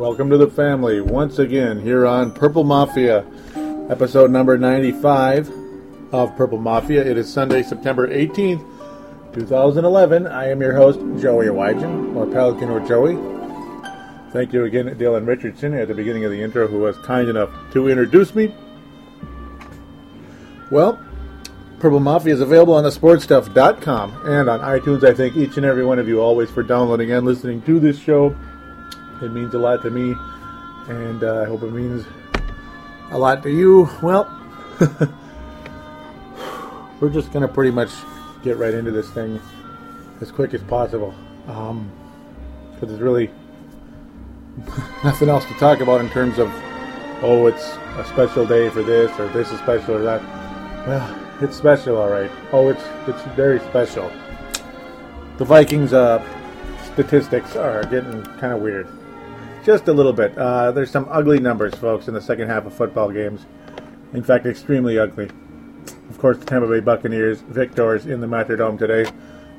Welcome to the family once again here on Purple Mafia, episode number 95 of Purple Mafia. It is Sunday, September 18th, 2011. I am your host, Joey Wygen, or Pelican or Joey. Thank you again, Dylan Richardson, at the beginning of the intro, who was kind enough to introduce me. Well, Purple Mafia is available on the sportstuff.com and on iTunes. I thank each and every one of you always for downloading and listening to this show. It means a lot to me, and uh, I hope it means a lot to you. Well, we're just going to pretty much get right into this thing as quick as possible. Because um, there's really nothing else to talk about in terms of, oh, it's a special day for this, or this is special, or that. Well, it's special, all right. Oh, it's it's very special. The Vikings' uh, statistics are getting kind of weird just a little bit. Uh, there's some ugly numbers, folks, in the second half of football games. In fact, extremely ugly. Of course, the Tampa Bay Buccaneers victors in the Metrodome today,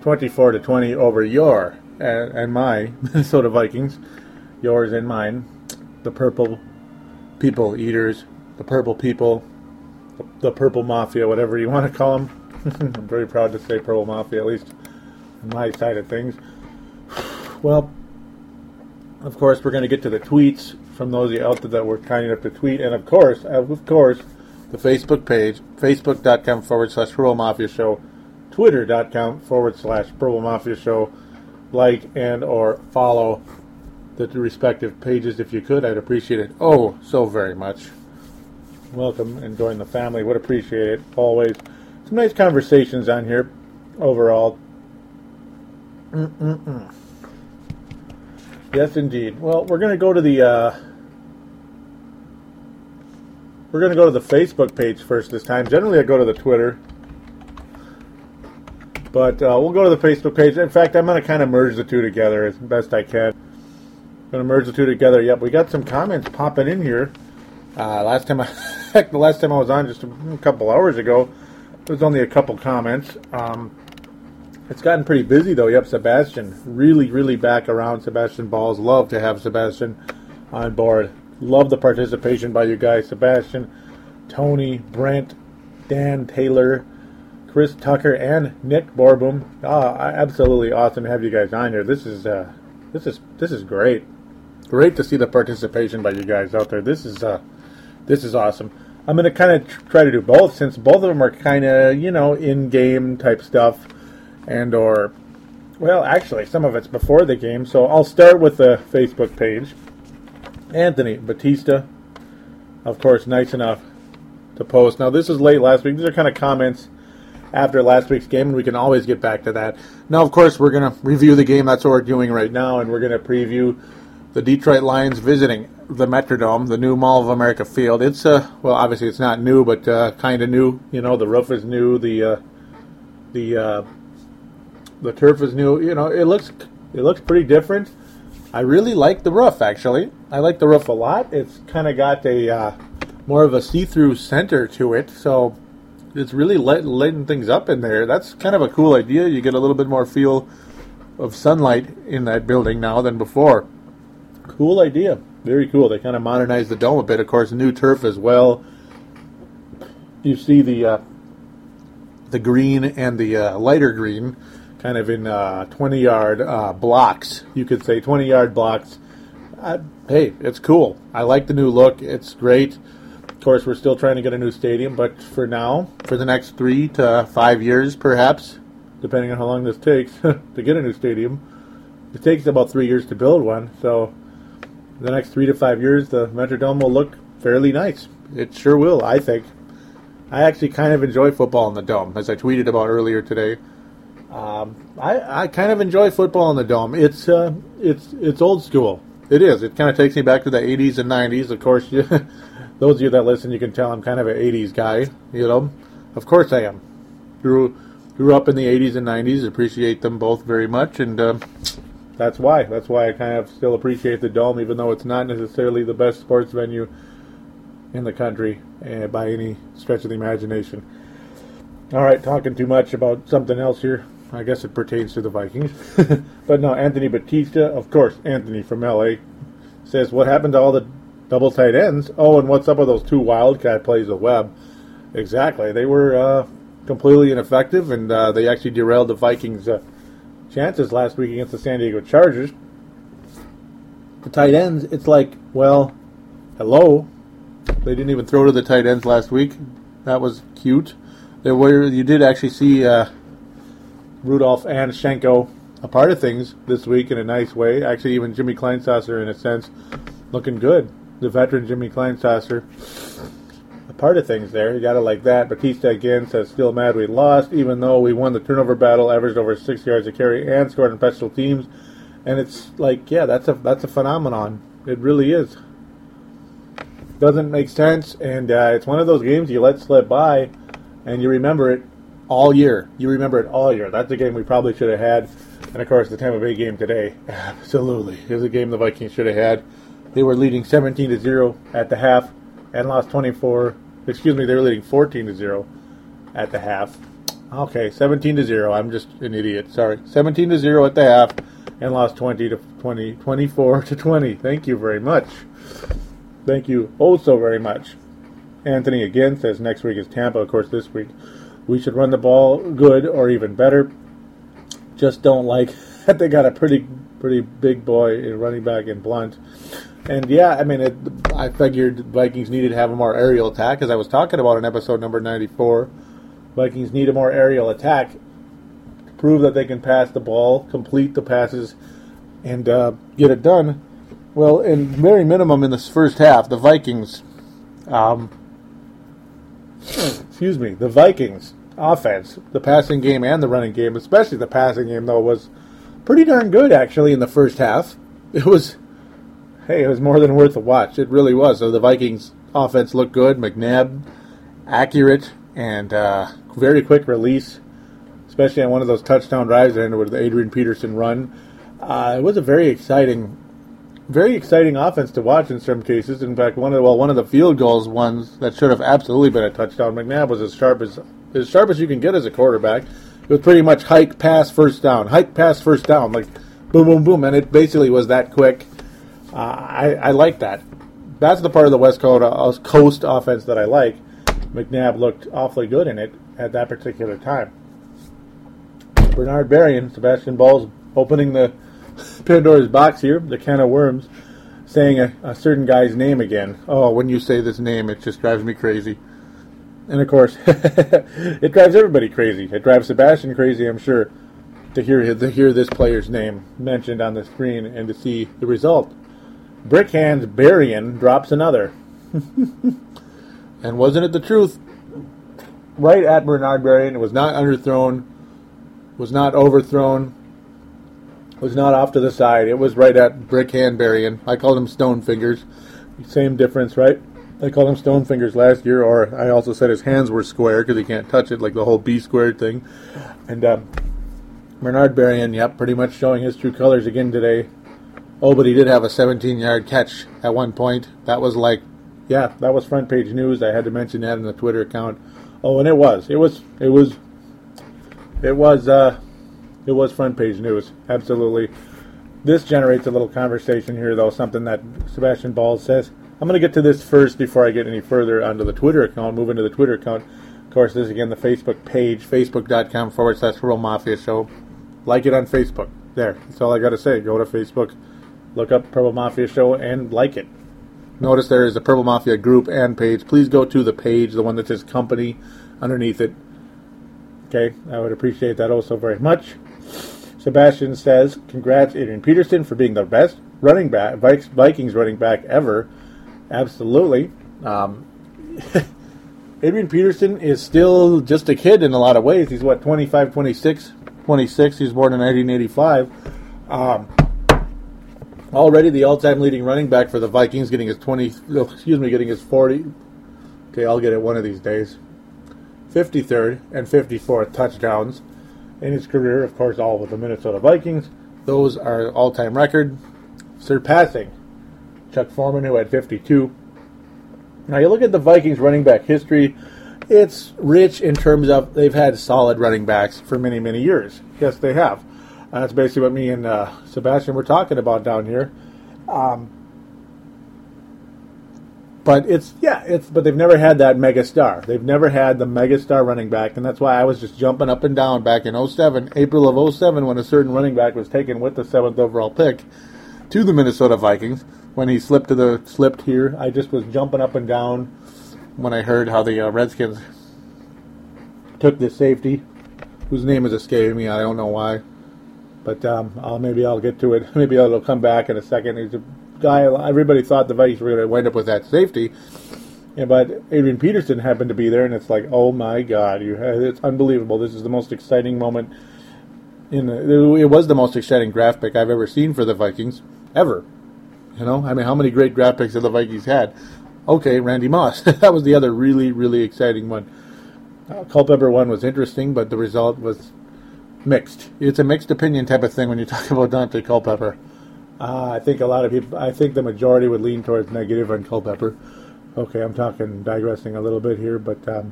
24 to 20 over your and, and my Minnesota Vikings, yours and mine, the Purple People Eaters, the Purple People, the Purple Mafia, whatever you want to call them. I'm very proud to say Purple Mafia, at least on my side of things. Well, of course, we're going to get to the tweets from those of you out there that were kind enough to tweet, and of course, uh, of course, the Facebook page, facebook.com forward slash Purple Mafia Show, twitter.com forward slash Purple Mafia Show. Like and or follow the respective pages if you could. I'd appreciate it oh so very much. Welcome and join the family. Would appreciate it always. Some nice conversations on here overall. Mm-mm-mm. Yes, indeed. Well, we're going to go to the uh, we're going to go to the Facebook page first this time. Generally, I go to the Twitter, but uh, we'll go to the Facebook page. In fact, I'm going to kind of merge the two together as best I can. I'm going to merge the two together. Yep, we got some comments popping in here. Uh, last time, I, heck, the last time I was on just a, couple hours ago, there was only a couple comments. Um, it's gotten pretty busy though. Yep, Sebastian really, really back around Sebastian Balls. Love to have Sebastian on board. Love the participation by you guys, Sebastian, Tony, Brent, Dan Taylor, Chris Tucker, and Nick Borboom. Ah, absolutely awesome to have you guys on here. This is uh, this is this is great. Great to see the participation by you guys out there. This is uh, this is awesome. I'm gonna kind of tr- try to do both since both of them are kind of you know in game type stuff and or well, actually, some of it's before the game. So I'll start with the Facebook page. Anthony Batista, of course, nice enough to post. Now this is late last week. These are kind of comments after last week's game, and we can always get back to that. Now, of course, we're going to review the game. That's what we're doing right now, and we're going to preview the Detroit Lions visiting the Metrodome, the new Mall of America field. It's uh, well, obviously it's not new, but uh, kind of new. You know, the roof is new. The uh, the uh, the turf is new. You know, it looks it looks pretty different. I really like the roof. Actually, I like the roof a lot. It's kind of got a uh, more of a see-through center to it, so it's really light, lighting things up in there. That's kind of a cool idea. You get a little bit more feel of sunlight in that building now than before. Cool idea. Very cool. They kind of modernized the dome a bit. Of course, new turf as well. You see the uh, the green and the uh, lighter green kind of in uh, 20 yard uh, blocks, you could say 20 yard blocks I, hey, it's cool. I like the new look. It's great. Of course, we're still trying to get a new stadium, but for now, for the next three to five years, perhaps, depending on how long this takes to get a new stadium, it takes about three years to build one. So, the next three to five years, the Metrodome will look fairly nice. It sure will, I think. I actually kind of enjoy football in the dome, as I tweeted about earlier today. Um, I, I kind of enjoy football in the dome. It's uh, it's it's old school. It is. It kind of takes me back to the 80s and 90s. Of course, you, those of you that listen, you can tell I'm kind of an 80s guy. You know, of course I am. Grew grew up in the 80s and 90s. Appreciate them both very much, and uh, that's why. That's why I kind of still appreciate the dome, even though it's not necessarily the best sports venue in the country uh, by any stretch of the imagination. All right, talking too much about something else here. I guess it pertains to the Vikings. but no, Anthony Batista, of course, Anthony from LA, says, What happened to all the double tight ends? Oh, and what's up with those two Wildcat plays of Webb? Exactly. They were uh, completely ineffective, and uh, they actually derailed the Vikings' uh, chances last week against the San Diego Chargers. The tight ends, it's like, well, hello. They didn't even throw to the tight ends last week. That was cute. There were you did actually see uh, Rudolph and Shiancoe a part of things this week in a nice way. Actually, even Jimmy Kleinsasser, in a sense, looking good. The veteran Jimmy Kleinsasser, a part of things there. You got to like that. Batista again says, still mad we lost, even though we won the turnover battle, averaged over six yards a carry, and scored on special teams. And it's like, yeah, that's a that's a phenomenon. It really is. Doesn't make sense, and uh, it's one of those games you let slip by, and you remember it all year. You remember it all year. That's a game we probably should have had. And of course, the Tampa Bay game today, absolutely, is a game the Vikings should have had. They were leading 17 to zero at the half and lost 24. Excuse me, they were leading 14 to zero at the half. Okay, 17 to zero. I'm just an idiot. Sorry, 17 to zero at the half and lost 20 to 20, 24 to 20. Thank you very much. Thank you oh so very much. Anthony again says next week is Tampa. Of course, this week we should run the ball good or even better. Just don't like that they got a pretty pretty big boy in running back in Blount. And yeah, I mean, it, I figured Vikings needed to have a more aerial attack, as I was talking about in episode number 94. Vikings need a more aerial attack to prove that they can pass the ball, complete the passes, and uh, get it done. Well, in very minimum in this first half, the Vikings, um, excuse me, the Vikings offense, the passing game and the running game, especially the passing game though, was pretty darn good actually in the first half. It was, hey, it was more than worth a watch. It really was. So the Vikings offense looked good. McNabb, accurate and uh, very quick release, especially on one of those touchdown drives that ended with the Adrian Peterson run. Uh, it was a very exciting very exciting offense to watch in some cases. In fact, one of the, well, one of the field goals ones that should have absolutely been a touchdown. McNabb was as sharp as as sharp as you can get as a quarterback. It was pretty much hike, pass, first down, hike, pass, first down, like boom, boom, boom, and it basically was that quick. Uh, I, I like that. That's the part of the West Coast, uh, Coast offense that I like. McNabb looked awfully good in it at that particular time. Bernard Berrian, Sebastian Ball's opening the Pandora's box here, the can of worms, saying a, a, certain guy's name again. Oh, when you say this name, it just drives me crazy. And of course, it drives everybody crazy. It drives Sebastian crazy, I'm sure, to hear to hear this player's name mentioned on the screen and to see the result. Brickhands Berrian drops another. and wasn't it the truth? Right at Bernard Berrian, it was not underthrown, was not overthrown, was not off to the side. It was right at Brickhand and I called him Stone Fingers. Same difference, right? I called him Stone Fingers last year, or I also said his hands were square because he can't touch it, like the whole B squared thing. And uh, Bernard Berrian, yep, pretty much showing his true colors again today. Oh, but he did have a 17 yard catch at one point. That was like, yeah, that was front page news. I had to mention that in the Twitter account. Oh, and it was. It was. It was. It was. Uh, it was front page news. Absolutely. This generates a little conversation here, though, something that Sebastian Ball says. I'm going to get to this first before I get any further onto the Twitter account, move into the Twitter account. Of course, this is again the Facebook page, facebook.com forward slash Purple Mafia Show. Like it on Facebook. There. That's all I got to say. Go to Facebook, Look up Purple Mafia Show and like it. Notice there is a Purple Mafia group and page. Please go to the page, the one that says company underneath it. Okay, I would appreciate that also very much. Sebastian says, Congrats, Adrian Peterson, for being the best running back, Vikings running back ever. Absolutely. Um, Adrian Peterson is still just a kid in a lot of ways. He's what, 25, 26? 26. He's born in 1985. Um, already the all-time leading running back for the Vikings, getting his 20, excuse me, getting his 40. Okay, I'll get it one of these days. 53rd and 54th touchdowns in his career, of course, all with the Minnesota Vikings. Those are all-time record, surpassing Chuck Foreman, who had 52. Now you look at the Vikings running back history, it's rich in terms of they've had solid running backs for many, many years. Yes, they have. that's basically what me and uh, Sebastian were talking about down here. Um, but it's yeah, it's but they've never had that mega star. They've never had the mega star running back, and that's why I was just jumping up and down back in 07, April of 07, when a certain running back was taken with the seventh overall pick to the Minnesota Vikings. When he slipped to the slipped here, I just was jumping up and down when I heard how the uh, Redskins took this safety, whose name is escaping me. I don't know why, but um, I'll, maybe I'll get to it. Maybe it'll come back in a second. Guy. Everybody thought the Vikings were going to wind up with that safety, but Adrian Peterson happened to be there, and it's like, oh my God, you it's unbelievable. This is the most exciting moment. In the, it was the most exciting draft pick I've ever seen for the Vikings ever. You know, I mean, how many great draft picks have the Vikings had? Okay, Randy Moss. that was the other really, really exciting one. Uh, Culpepper one was interesting, but the result was mixed. It's a mixed opinion type of thing when you talk about Daunte Culpepper. Uh, I think a lot of people, I think the majority would lean towards negative on Culpepper. Okay, I'm talking, digressing a little bit here, but um,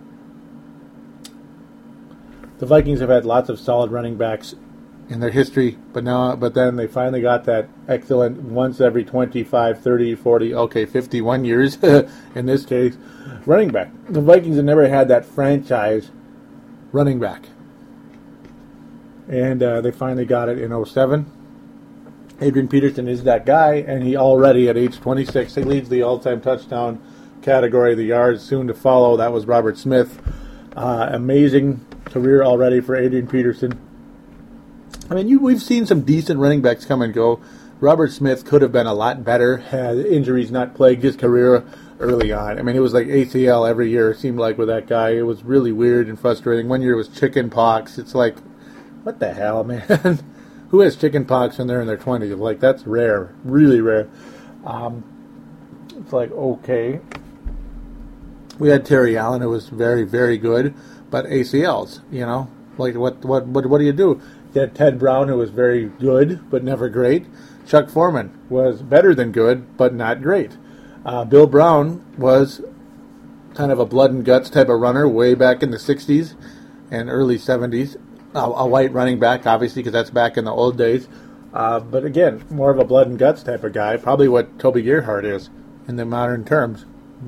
the Vikings have had lots of solid running backs in their history, but now, but then they finally got that excellent once every 25, 30, 40, okay, 51 years in this case, running back. The Vikings have never had that franchise running back. And uh, they finally got it in 07. Adrian Peterson is that guy, and he already, at age 26, he leads the all time touchdown category, the yards soon to follow. That was Robert Smith. Uh, amazing career already for Adrian Peterson I mean, you, we've seen some decent running backs come and go. Robert Smith could have been a lot better had injuries not plagued his career early on. I mean, it was like ACL every year, it seemed like, with that guy. It was really weird and frustrating. One year it was chicken pox. It's like, what the hell, man? Who has chicken pox when they're in their 20s? Like, that's rare, really rare. Um, it's like, okay. We had Terry Allen, who was very, very good, but ACLs, you know? Like, what, what, what, what do you do? You had Ted Brown, who was very good but never great. Chuck Foreman was better than good but not great. Uh, Bill Brown was kind of a blood and guts type of runner way back in the 60s and early 70s. A white running back, obviously, because that's back in the old days. Uh, but again, more of a blood and guts type of guy. Probably what Toby Gerhart is in the modern terms.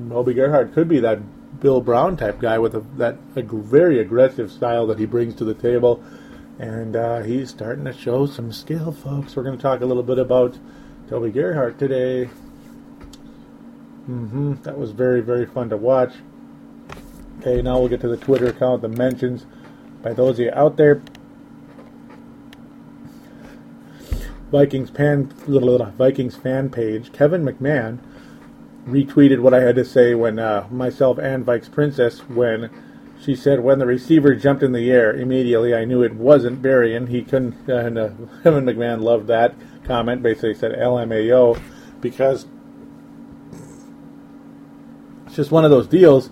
Toby Gerhart could be that Bill Brown type guy with a, that a very aggressive style that he brings to the table and uh, he's starting to show some skill, folks. We're going to talk a little bit about Toby Gerhart today. Mm-hmm. That was very, very fun to watch. Okay, now we'll get to the Twitter account, the mentions by those of you out there. Vikings fan, Vikings fan page, Kevin McMahon retweeted what I had to say when uh, myself and Vikes Princess when she said, when the receiver jumped in the air, immediately I knew it wasn't Berrian. He couldn't, and uh, Kevin McMahon loved that comment. Basically said LMAO because it's just one of those deals.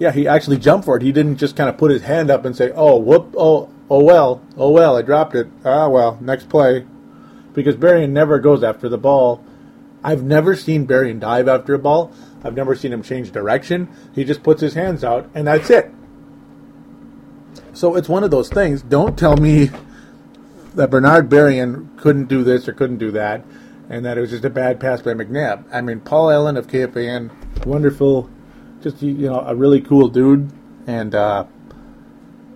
Yeah, he actually jumped for it. He didn't just kind of put his hand up and say, oh, whoop, oh, oh well, oh well, I dropped it. Ah, well, next play. Because Berrian never goes after the ball. I've never seen Berrian dive after a ball. I've never seen him change direction. He just puts his hands out, and that's it. So it's one of those things. Don't tell me that Bernard Berrian couldn't do this or couldn't do that, and that it was just a bad pass by McNabb. I mean, Paul Allen of KFAN, wonderful, just you know, a really cool dude, and uh,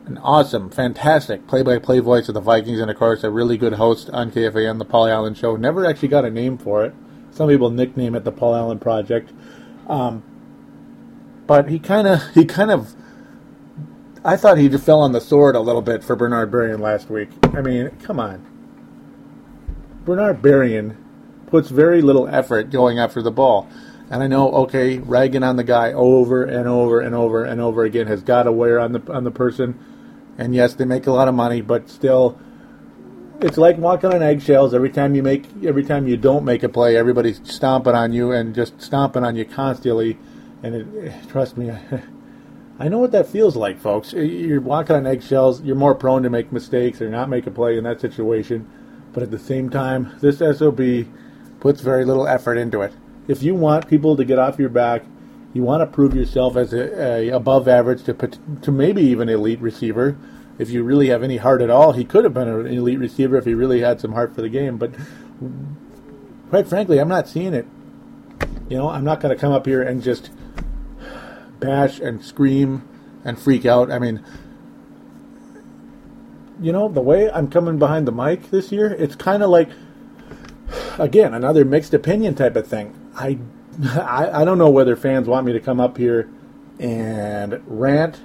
an awesome, fantastic play-by-play voice of the Vikings, and of course a really good host on KFAN, the Paul Allen Show. Never actually got a name for it. Some people nickname it the Paul Allen Project. Um, but he kind of, he kind of, I thought he just fell on the sword a little bit for Bernard Berrian last week. I mean, come on. Bernard Berrian puts very little effort going after the ball. And I know, okay, ragging on the guy over and over and over and over again has got to wear on the on the person. And yes, they make a lot of money, but still, it's like walking on eggshells. Every time you make, every time you don't make a play, everybody's stomping on you and just stomping on you constantly. And it, trust me, I know what that feels like, folks. You're walking on eggshells. You're more prone to make mistakes or not make a play in that situation. But at the same time, this SOB puts very little effort into it. If you want people to get off your back, you want to prove yourself as a, a above average to to maybe even elite receiver. If you really have any heart at all, he could have been an elite receiver if he really had some heart for the game. But quite frankly, I'm not seeing it. You know, I'm not going to come up here and just bash and scream and freak out. I mean, you know, the way I'm coming behind the mic this year, it's kind of like, again, another mixed opinion type of thing. I, I, I don't know whether fans want me to come up here and rant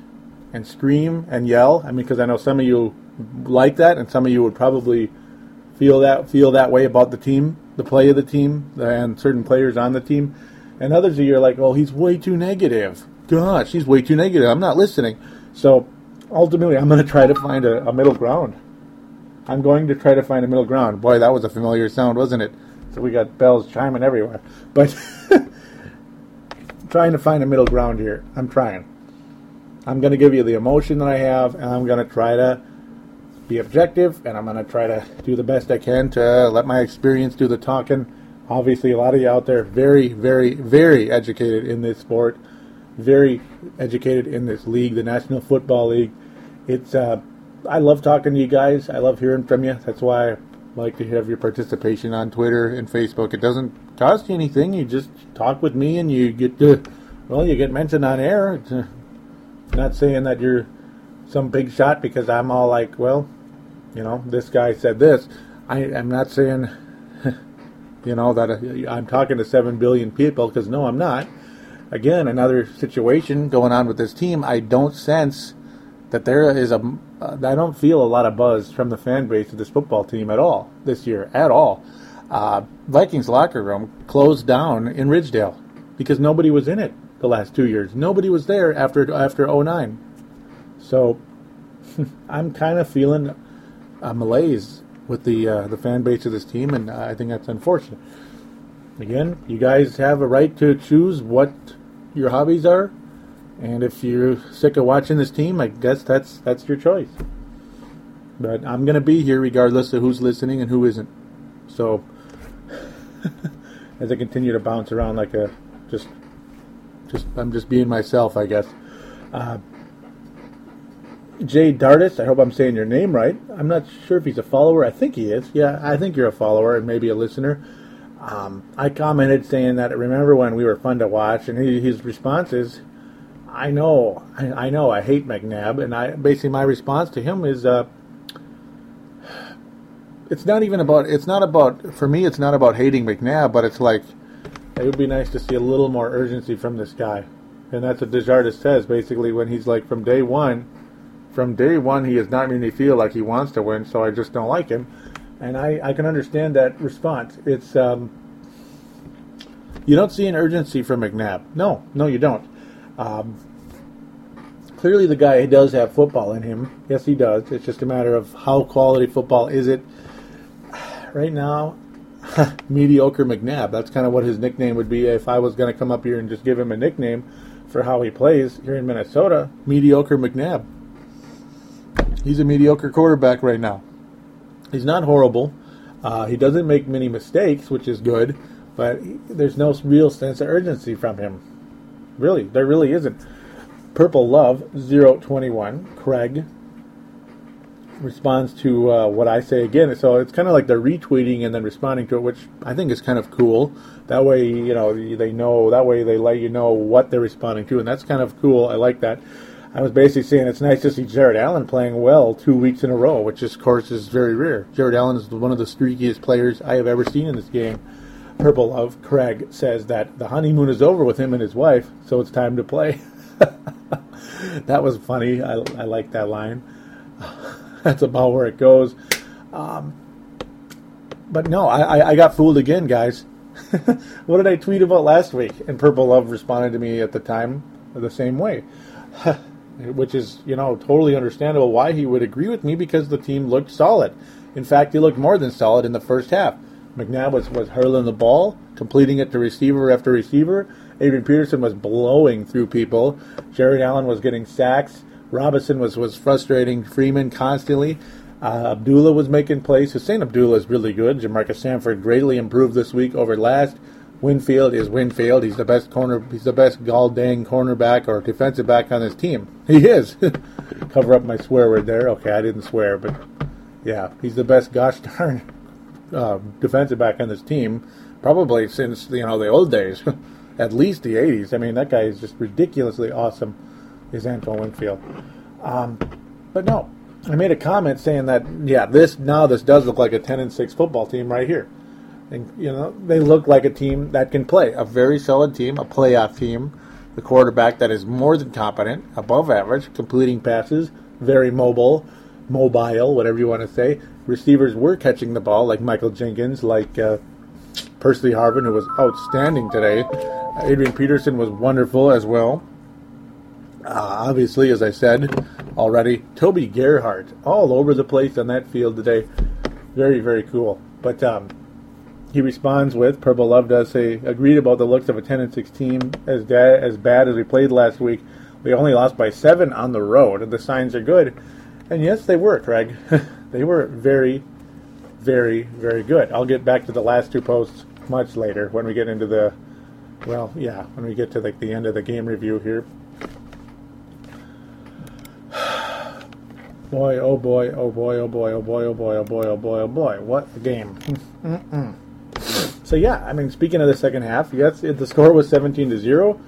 and scream and yell. I mean, because I know some of you like that, and some of you would probably feel that feel that way about the team, the play of the team, and certain players on the team. And others of you are like, "Oh, he's way too negative." Gosh, he's way too negative. I'm not listening. So ultimately, I'm going to try to find a, a middle ground. I'm going to try to find a middle ground. Boy, that was a familiar sound, wasn't it? So we got bells chiming everywhere. But trying to find a middle ground here. I'm trying. I'm going to give you the emotion that I have, and I'm going to try to be objective, and I'm going to try to do the best I can to let my experience do the talking. Obviously, a lot of you out there very, very, very educated in this sport, very educated in this league, the National Football League. It's uh, I love talking to you guys. I love hearing from you. That's why like to have your participation on Twitter and Facebook. It doesn't cost you anything. You just talk with me, and you get to well, you get mentioned on air. It's, uh, not saying that you're some big shot because I'm all like, well, you know, this guy said this. I am not saying, you know, that uh, I'm talking to seven billion people because no, I'm not. Again, another situation going on with this team. I don't sense that there is a. Uh, I don't feel a lot of buzz from the fan base of this football team at all this year, at all. Uh, Vikings locker room closed down in Ridgedale because nobody was in it the last two years. Nobody was there after after 09. So I'm kind of feeling a malaise with the uh, the fan base of this team, and I think that's unfortunate. Again, you guys have a right to choose what your hobbies are, and if you're sick of watching this team, I guess that's that's your choice. But I'm gonna be here regardless of who's listening and who isn't. So as I continue to bounce around like a just just I'm just being myself, I guess. Uh, Jay Dartis, I hope I'm saying your name right. I'm not sure if he's a follower. I think he is. Yeah, I think you're a follower and maybe a listener. Um, I commented saying that remember when we were fun to watch, and he, his response is, "I know, I, know, I hate McNabb," and I basically my response to him is, uh, "It's not even about. It's not about for me. It's not about hating McNabb, but it's like." it would be nice to see a little more urgency from this guy. And that's what Desjardins says basically when he's like from day one, from day one he has not made me feel like he wants to win, so I just don't like him. And I, I can understand that response. It's um, you don't see an urgency from McNabb. No, no, you don't. Um, clearly, the guy does have football in him. Yes, he does. It's just a matter of how quality football is it. Right now, mediocre McNabb. That's kind of what his nickname would be if I was going to come up here and just give him a nickname for how he plays here in Minnesota. Mediocre McNabb. He's a mediocre quarterback right now. He's not horrible. Uh, he doesn't make many mistakes, which is good, but there's no real sense of urgency from him. Really, there really isn't. Purple Love 021, Craig, responds to uh, what I say again. So it's kind of like they're retweeting and then responding to it, which I think is kind of cool. That way, you know, they know. That way, they let you know what they're responding to, and that's kind of cool. I like that. I was basically saying it's nice to see Jared Allen playing well two weeks in a row, which of course is very rare. Jared Allen is one of the streakiest players I have ever seen in this game. Purple Love Craig says that the honeymoon is over with him and his wife, so it's time to play. that was funny. I, I like that line. That's about where it goes. Um, but no, I, I got fooled again, guys. what did I tweet about last week? And Purple Love responded to me at the time the same way. Which is, you know, totally understandable why he would agree with me because the team looked solid. In fact, he looked more than solid in the first half. McNabb was, was hurling the ball, completing it to receiver after receiver. Adrian Peterson was blowing through people. Jared Allen was getting sacks. Robinson was, was frustrating Freeman constantly. Uh, Abdullah was making plays. Husain Abdullah is really good. Jamarcus Sanford greatly improved this week over last. Winfield is Winfield. He's the best corner. He's the best gall dang cornerback or defensive back on his team. He is. Cover up my swear word there. Okay, I didn't swear, but yeah, he's the best gosh darn uh, defensive back on this team, probably since you know the old days, at least the '80s. I mean, that guy is just ridiculously awesome. Is Antoine Winfield? Um, but no, I made a comment saying that yeah, this now this does look like a 10 and 6 football team right here. And you know, they look like a team that can play, a very solid team, a playoff team. The quarterback that is more than competent, above average, completing passes, very mobile, mobile, whatever you want to say. Receivers were catching the ball, like Michael Jenkins, like uh, Percy Harvin, who was outstanding today. Adrian Peterson was wonderful as well. Uh, obviously, as I said already, Toby Gerhart all over the place on that field today. Very, very cool. But um, he responds with Purple Love does say agreed about the looks of a 10 and 6 team as da- as bad as we played last week. We only lost by seven on the road, the signs are good. And yes, they were, Craig. they were very, very, very good. I'll get back to the last two posts much later when we get into the, well, yeah, when we get to like the end of the game review here. Boy, oh boy, oh boy, oh boy, oh boy, oh boy, oh boy, oh boy, oh boy. What a game. so, yeah, I mean, speaking of the second half, yes, if the score was 17 to 0.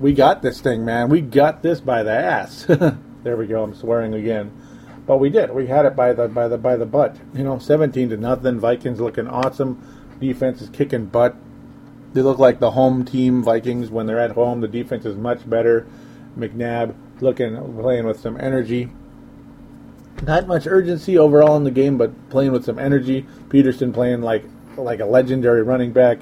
We got this thing, man. We got this by the ass. there we go. I'm swearing again. But we did. We had it by the by the by the butt. You know, 17 to nothing. Vikings looking awesome. Defense is kicking butt. They look like the home team Vikings when they're at home. The defense is much better. McNabb looking playing with some energy. Not much urgency overall in the game, but playing with some energy. Peterson playing like like a legendary running back.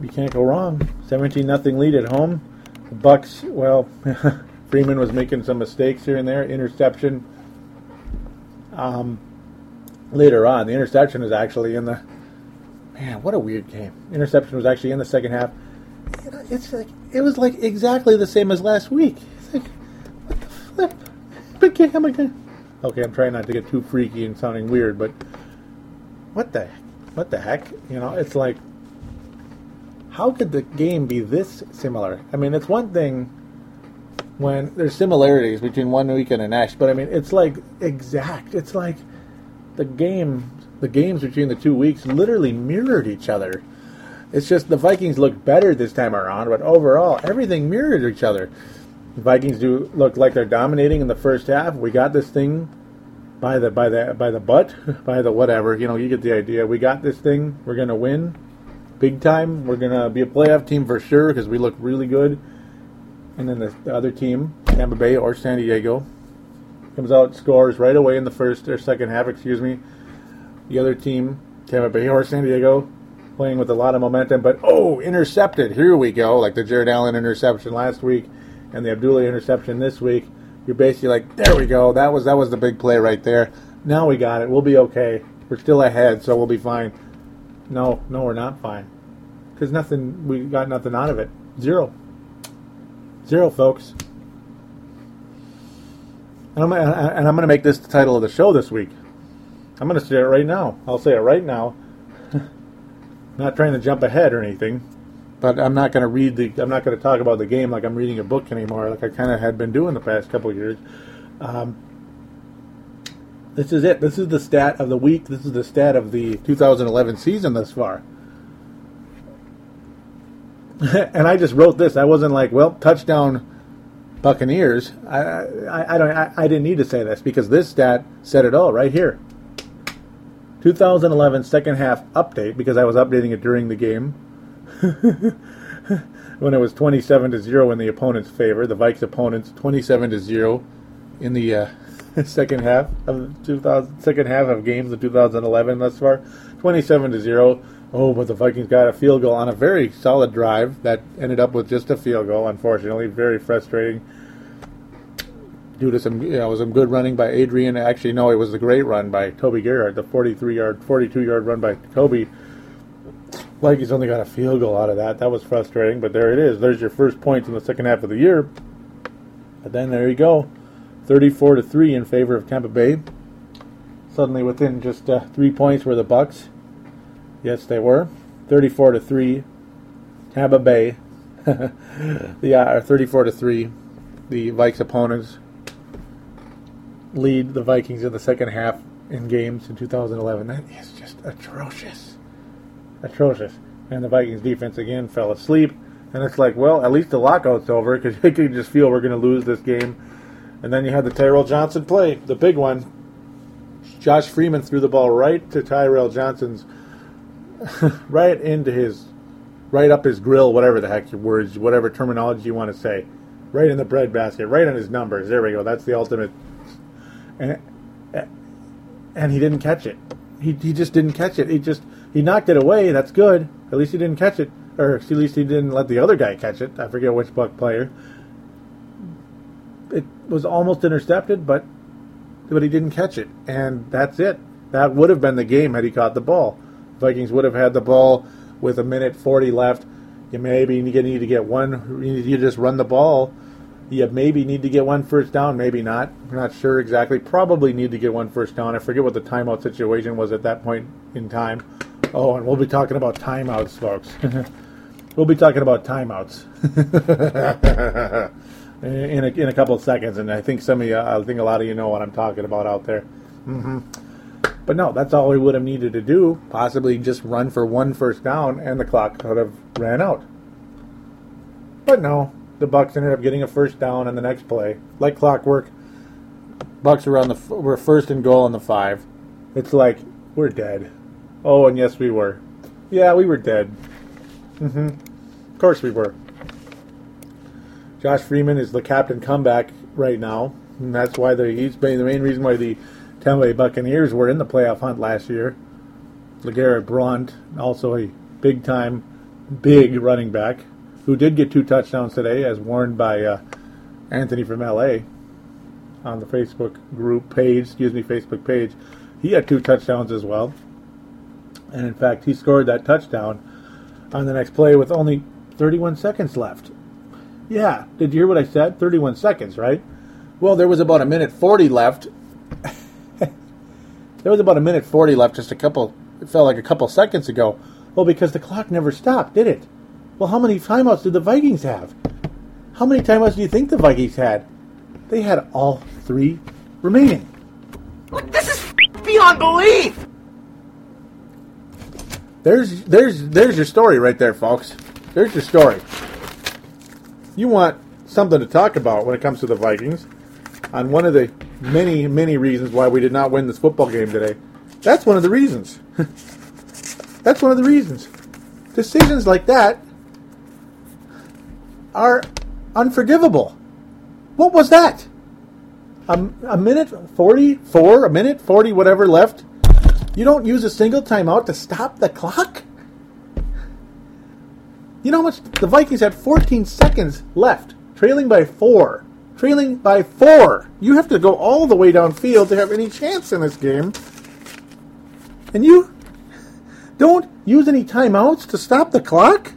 You can't go wrong. 17 nothing lead at home. The Bucks, well, Freeman was making some mistakes here and there. Interception. Um, later on, the interception is actually in the. Man, what a weird game. Interception was actually in the second half. It's like it was like exactly the same as last week. It's like what the flip? Am I gonna? Okay, I'm trying not to get too freaky and sounding weird, but what the what the heck? You know, it's like how could the game be this similar? I mean, it's one thing when there's similarities between one weekend and next, but I mean, it's like exact. It's like the game, the games between the two weeks literally mirrored each other. It's just the Vikings look better this time around, but overall, everything mirrored each other. The Vikings do look like they're dominating in the first half. We got this thing by the by the by the butt, by the whatever. You know, you get the idea. We got this thing. We're gonna win, big time. We're gonna be a playoff team for sure because we look really good. And then the, the other team, Tampa Bay or San Diego, comes out scores right away in the first or second half. Excuse me. The other team, Tampa Bay or San Diego, playing with a lot of momentum, but oh, intercepted. Here we go, like the Jared Allen interception last week and the Abdullah interception this week, you're basically like, there we go. That was that was the big play right there. Now we got it. We'll be okay. We're still ahead, so we'll be fine. No, no, we're not fine. Because nothing, we got nothing out of it. Zero. Zero, folks. And I'm, and I'm going to make this the title of the show this week. I'm going to say it right now. I'll say it right now. not trying to jump ahead or anything but I'm not going to read the. I'm not going to talk about the game like I'm reading a book anymore, like I kind of had been doing the past couple years. Um, this is it. This is the stat of the week. This is the stat of the 2011 season thus far. and I just wrote this. I wasn't like, well, touchdown Buccaneers, I, I, I don't I, I didn't need to say this because this stat said it all right here. 2011 second half update because I was updating it during the game when it was 27 to 0 in the opponent's favor. The Vikes opponents 27 to 0 in the uh, second half of 2000 second half of games of 2011 thus far. 27 to 0. Oh, but the Vikings got a field goal on a very solid drive that ended up with just a field goal. Unfortunately, very frustrating due to some you know some good running by Adrian. Actually, no, it was a great run by Toby Gerhart, the 43 yard, 42 yard run by Toby. Vikings only got a field goal out of that. That was frustrating, but there it is. There's your first points in the second half of the year. But then there you go, 34 to three in favor of Tampa Bay. Suddenly within just uh, three points were the Bucks. Yes, they were 34 to three. Tampa Bay. yeah, uh, 34 to three. The Vikes opponents lead the Vikings in the second half in games in 2011. That is just atrocious. Atrocious. And the Vikings defense again fell asleep. And it's like, well, at least the lockout's over because you can just feel we're going to lose this game. And then you had the Tyrell Johnson play, the big one. Josh Freeman threw the ball right to Tyrell Johnson's, right into his, right up his grill, whatever the heck your words, whatever terminology you want to say. Right in the bread basket, right on his numbers. There we go. That's the ultimate and and he didn't catch it. He he just didn't catch it. He just he knocked it away. That's good. At least he didn't catch it, or at least he didn't let the other guy catch it. I forget which Buck player. It was almost intercepted, but but he didn't catch it, and that's it. That would have been the game had he caught the ball. Vikings would have had the ball with a minute forty left. You maybe need to get one. You just run the ball you maybe need to get one first down, maybe not. I'm not sure exactly. Probably need to get one first down. I forget what the timeout situation was at that point in time. Oh, and we'll be talking about timeouts, folks. we'll be talking about timeouts in a, in a couple of seconds, and I think some of you, I think a lot of you know what I'm talking about out there. Mm-hmm. But no, that's all we would have needed to do. Possibly just run for one first down, and the clock could have ran out. But no, the Bucks ended up getting a first down on the next play, like clockwork. Bucks were on the were first and goal on the five. It's like we're dead. Oh, and yes, we were. Yeah, we were dead. Mm-hmm. Of course we were. Josh Freeman is the captain comeback right now, and that's why the he's been the main reason why the Tampa Bay Buccaneers were in the playoff hunt last year. LeGarrette Blount, also a big time, big running back who did get two touchdowns today, as warned by uh, Anthony from LA on the Facebook group page, excuse me, Facebook page. He had two touchdowns as well. And in fact, he scored that touchdown on the next play with only 31 seconds left. Yeah, did you hear what I said? 31 seconds, right? Well, there was about a minute 40 left. there was about a minute 40 left just a couple, it felt like a couple seconds ago. Well, because the clock never stopped, did it? Well, how many timeouts did the Vikings have? How many timeouts do you think the Vikings had? They had all three remaining. Look, this is beyond belief. There's there's there's your story right there, folks. There's your story. You want something to talk about when it comes to the Vikings on one of the many many reasons why we did not win this football game today. That's one of the reasons. That's one of the reasons. Decisions like that are unforgivable. What was that? A, a minute 44, a minute 40, whatever left. You don't use a single timeout to stop the clock? You know how much? The Vikings had 14 seconds left, trailing by four. Trailing by four. You have to go all the way downfield to have any chance in this game. And you don't use any timeouts to stop the clock?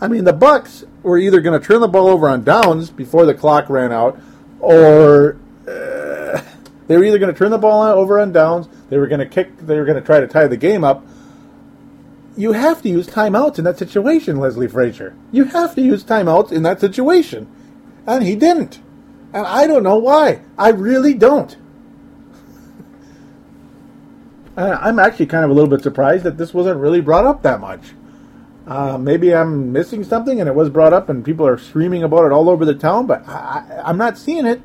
I mean, the Bucks were either going to turn the ball over on downs before the clock ran out, or uh, they were either going to turn the ball over on downs. They were going to kick. They were going to try to tie the game up. You have to use timeouts in that situation, Leslie Frazier. You have to use timeouts in that situation, and he didn't. And I don't know why. I really don't. I'm actually kind of a little bit surprised that this wasn't really brought up that much. Uh, maybe I'm missing something, and it was brought up, and people are screaming about it all over the town, but I, I'm not seeing it.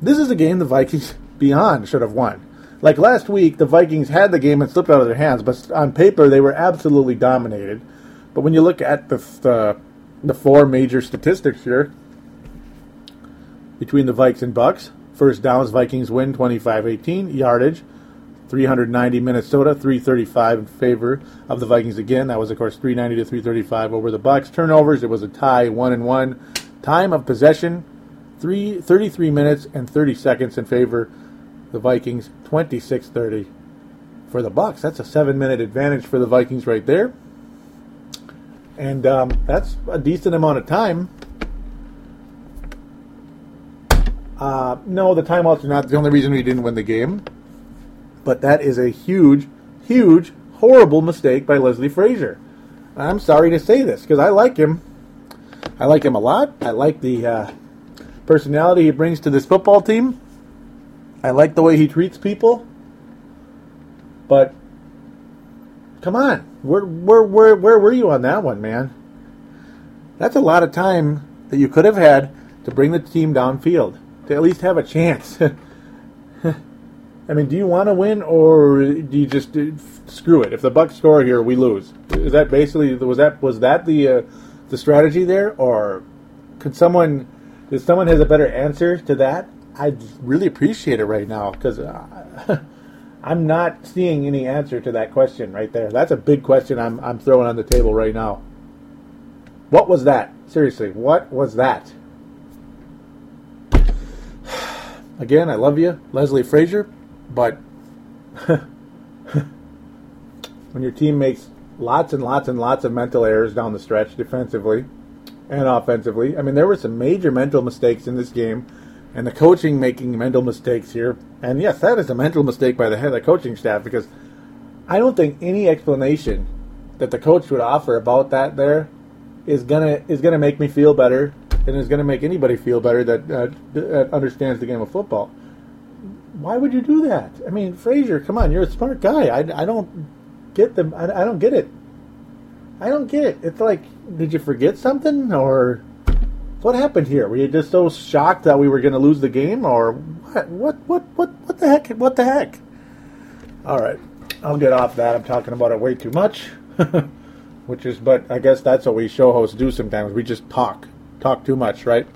This is a game the Vikings beyond should have won. Like last week, the Vikings had the game and slipped out of their hands, but on paper they were absolutely dominated. But when you look at the the, the four major statistics here between the Vikes and Bucks, first downs Vikings win 25-18, yardage 390 Minnesota, 335 in favor of the Vikings again. That was of course 390 to 335 over the Bucks. Turnovers, it was a tie, 1 and 1. Time of possession, three, 33 minutes and 30 seconds in favor the Vikings 26-30 for the Bucks. That's a seven-minute advantage for the Vikings right there, and um, that's a decent amount of time. Uh, no, the timeouts are not the only reason we didn't win the game, but that is a huge, huge, horrible mistake by Leslie Frazier. I'm sorry to say this because I like him. I like him a lot. I like the uh, personality he brings to this football team. I like the way he treats people. But come on, where where where where were you on that one, man? That's a lot of time that you could have had to bring the team downfield to at least have a chance. I mean, do you want to win or do you just uh, screw it? If the Bucks score here, we lose. Is that basically was that was that the uh, the strategy there, or could someone? If someone has a better answer to that, I'd really appreciate it right now because uh, I'm not seeing any answer to that question right there. That's a big question I'm I'm throwing on the table right now. What was that? Seriously, what was that? Again, I love you, Leslie Frazier, but when your team makes lots and lots and lots of mental errors down the stretch defensively and offensively, I mean, there were some major mental mistakes in this game, and the coaching making mental mistakes here. And yes, that is a mental mistake by the head of the coaching staff because I don't think any explanation that the coach would offer about that there is gonna is gonna make me feel better and is gonna make anybody feel better that, uh, that understands the game of football. Why would you do that? I mean, Frazier, come on, you're a smart guy. I, I don't get them. I, I don't get it. I don't get it. It's like, did you forget something or what happened here? Were you just so shocked that we were going to lose the game, or what? What? What? What? What the heck? What the heck? All right, I'll get off that. I'm talking about it way too much, which is, but I guess that's what we show hosts do sometimes. We just talk, talk too much, right?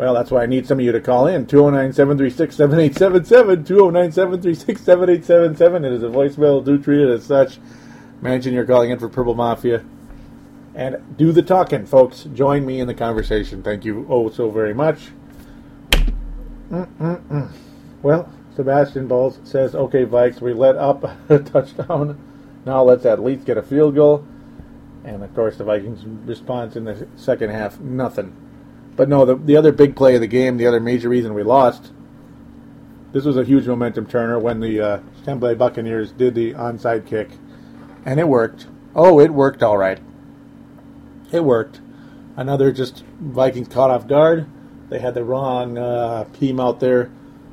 Well, that's why I need some of you to call in 209 736 7877. 209 736 7877. It is a voicemail. Do treat it as such. Mention you're calling in for Purple Mafia. And do the talking, folks. Join me in the conversation. Thank you oh so very much. Mm-mm-mm. Well, Sebastian Bowles says, okay, Vikes, we let up a touchdown. Now let's at least get a field goal. And of course, the Vikings' response in the second half, nothing. But no, the, the other big play of the game, the other major reason we lost, this was a huge momentum turner when the uh, Bay Buccaneers did the onside kick. And it worked. Oh, it worked all right. It worked. Another just Vikings caught off guard. They had the wrong uh, team out there.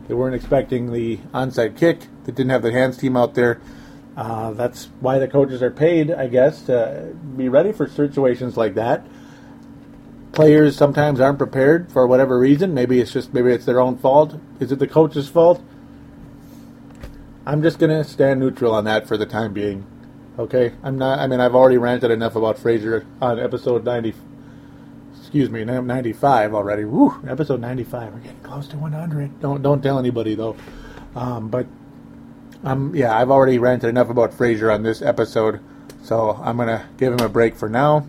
They weren't expecting the onside kick. They didn't have the hands team out there. Uh, that's why the coaches are paid, I guess, to be ready for situations like that. Players sometimes aren't prepared for whatever reason. Maybe it's just maybe it's their own fault. Is it the coach's fault? I'm just gonna stand neutral on that for the time being. Okay, I'm not. I mean, I've already ranted enough about Frazier on episode 90. Excuse me, 95 already. Woo, episode 95. We're getting close to 100. Don't don't tell anybody though. Um, but um, yeah, I've already ranted enough about Frazier on this episode, so I'm gonna give him a break for now.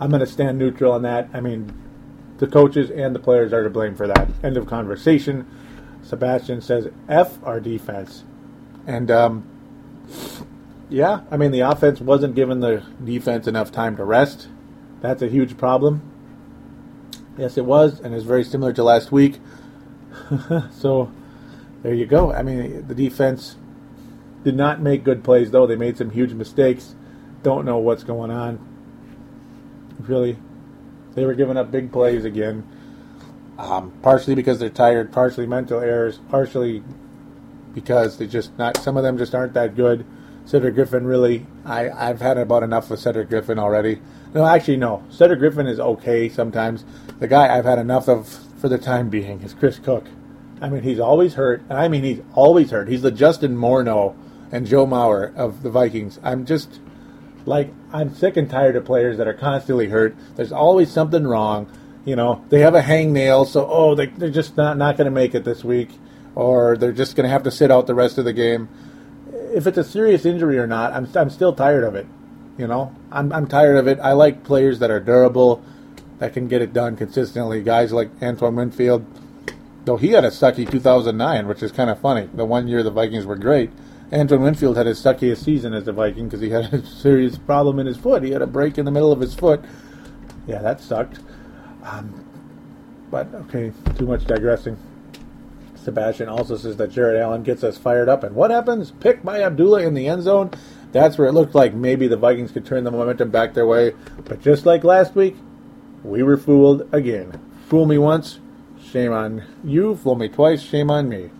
I'm gonna stand neutral on that. I mean, the coaches and the players are to blame for that. End of conversation. Sebastian says, "F our defense," and um, yeah, I mean the offense wasn't giving the defense enough time to rest. That's a huge problem. Yes, it was, and it's very similar to last week. so there you go. I mean, the defense did not make good plays, though. They made some huge mistakes. Don't know what's going on. Really, they were giving up big plays again. Um, partially because they're tired, partially mental errors, partially because they just not. Some of them just aren't that good. Cedric Griffin really, I, I've had about enough of Cedric Griffin already. No, actually, no. Cedric Griffin is okay sometimes. The guy I've had enough of for the time being is Chris Cook. I mean, he's always hurt. And I mean, he's always hurt. He's the Justin Morneau and Joe Mauer of the Vikings. I'm just like, I'm sick and tired of players that are constantly hurt. There's always something wrong. You know, they have a hangnail, so, oh, they, they're just not, not going to make it this week. Or they're just going to have to sit out the rest of the game. If it's a serious injury or not, I'm, I'm still tired of it. You know, I'm, I'm tired of it. I like players that are durable, that can get it done consistently. Guys like Antoine Winfield, though he had a sucky 2009, which is kind of funny. The one year the Vikings were great. Antoine Winfield had his suckiest season as a Viking because he had a serious problem in his foot. He had a break in the middle of his foot. Yeah, that sucked. Um, but okay, too much digressing. Sebastian also says that Jared Allen gets us fired up. And what happens? Picked by Abdullah in the end zone. That's where it looked like maybe the Vikings could turn the momentum back their way. But just like last week, we were fooled again. Fool me once, shame on you. Fool me twice, shame on me.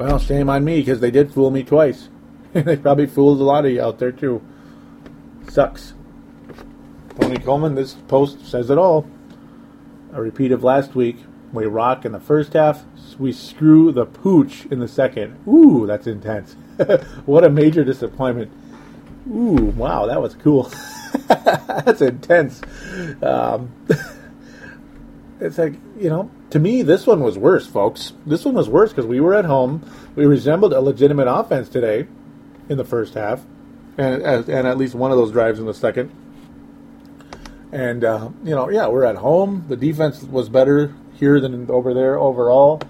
Well, shame on me because they did fool me twice. they probably fooled a lot of you out there too. Sucks. Tony Coleman, this post says it all. A repeat of last week. We rock in the first half. We screw the pooch in the second. Ooh, that's intense. what a major disappointment. Ooh, wow, that was cool. That's intense. Um, it's like, you know, to me, this one was worse, folks. This one was worse because we were at home. We resembled a legitimate offense today in the first half, and, and at least one of those drives in the second. And, uh, you know, yeah, we're at home. The defense was better here than over there overall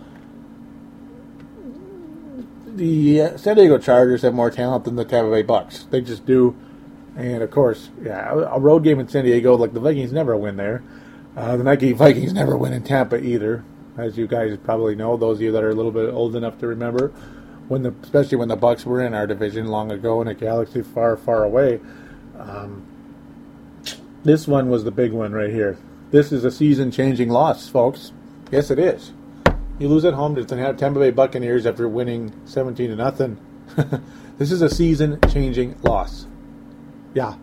the uh, San Diego Chargers have more talent than the Tampa Bay Bucks. They just do. And of course, yeah, a road game in San Diego, like the Vikings never win there. Uh, the Nike Vikings never win in Tampa either, as you guys probably know. Those of you that are a little bit old enough to remember, when the especially when the Bucks were in our division long ago in a galaxy far, far away. Um, this one was the big one right here. This is a season-changing loss, folks. Yes, it is. You lose at home to the Tampa Bay Buccaneers after winning 17 to nothing. this is a season-changing loss. Yeah.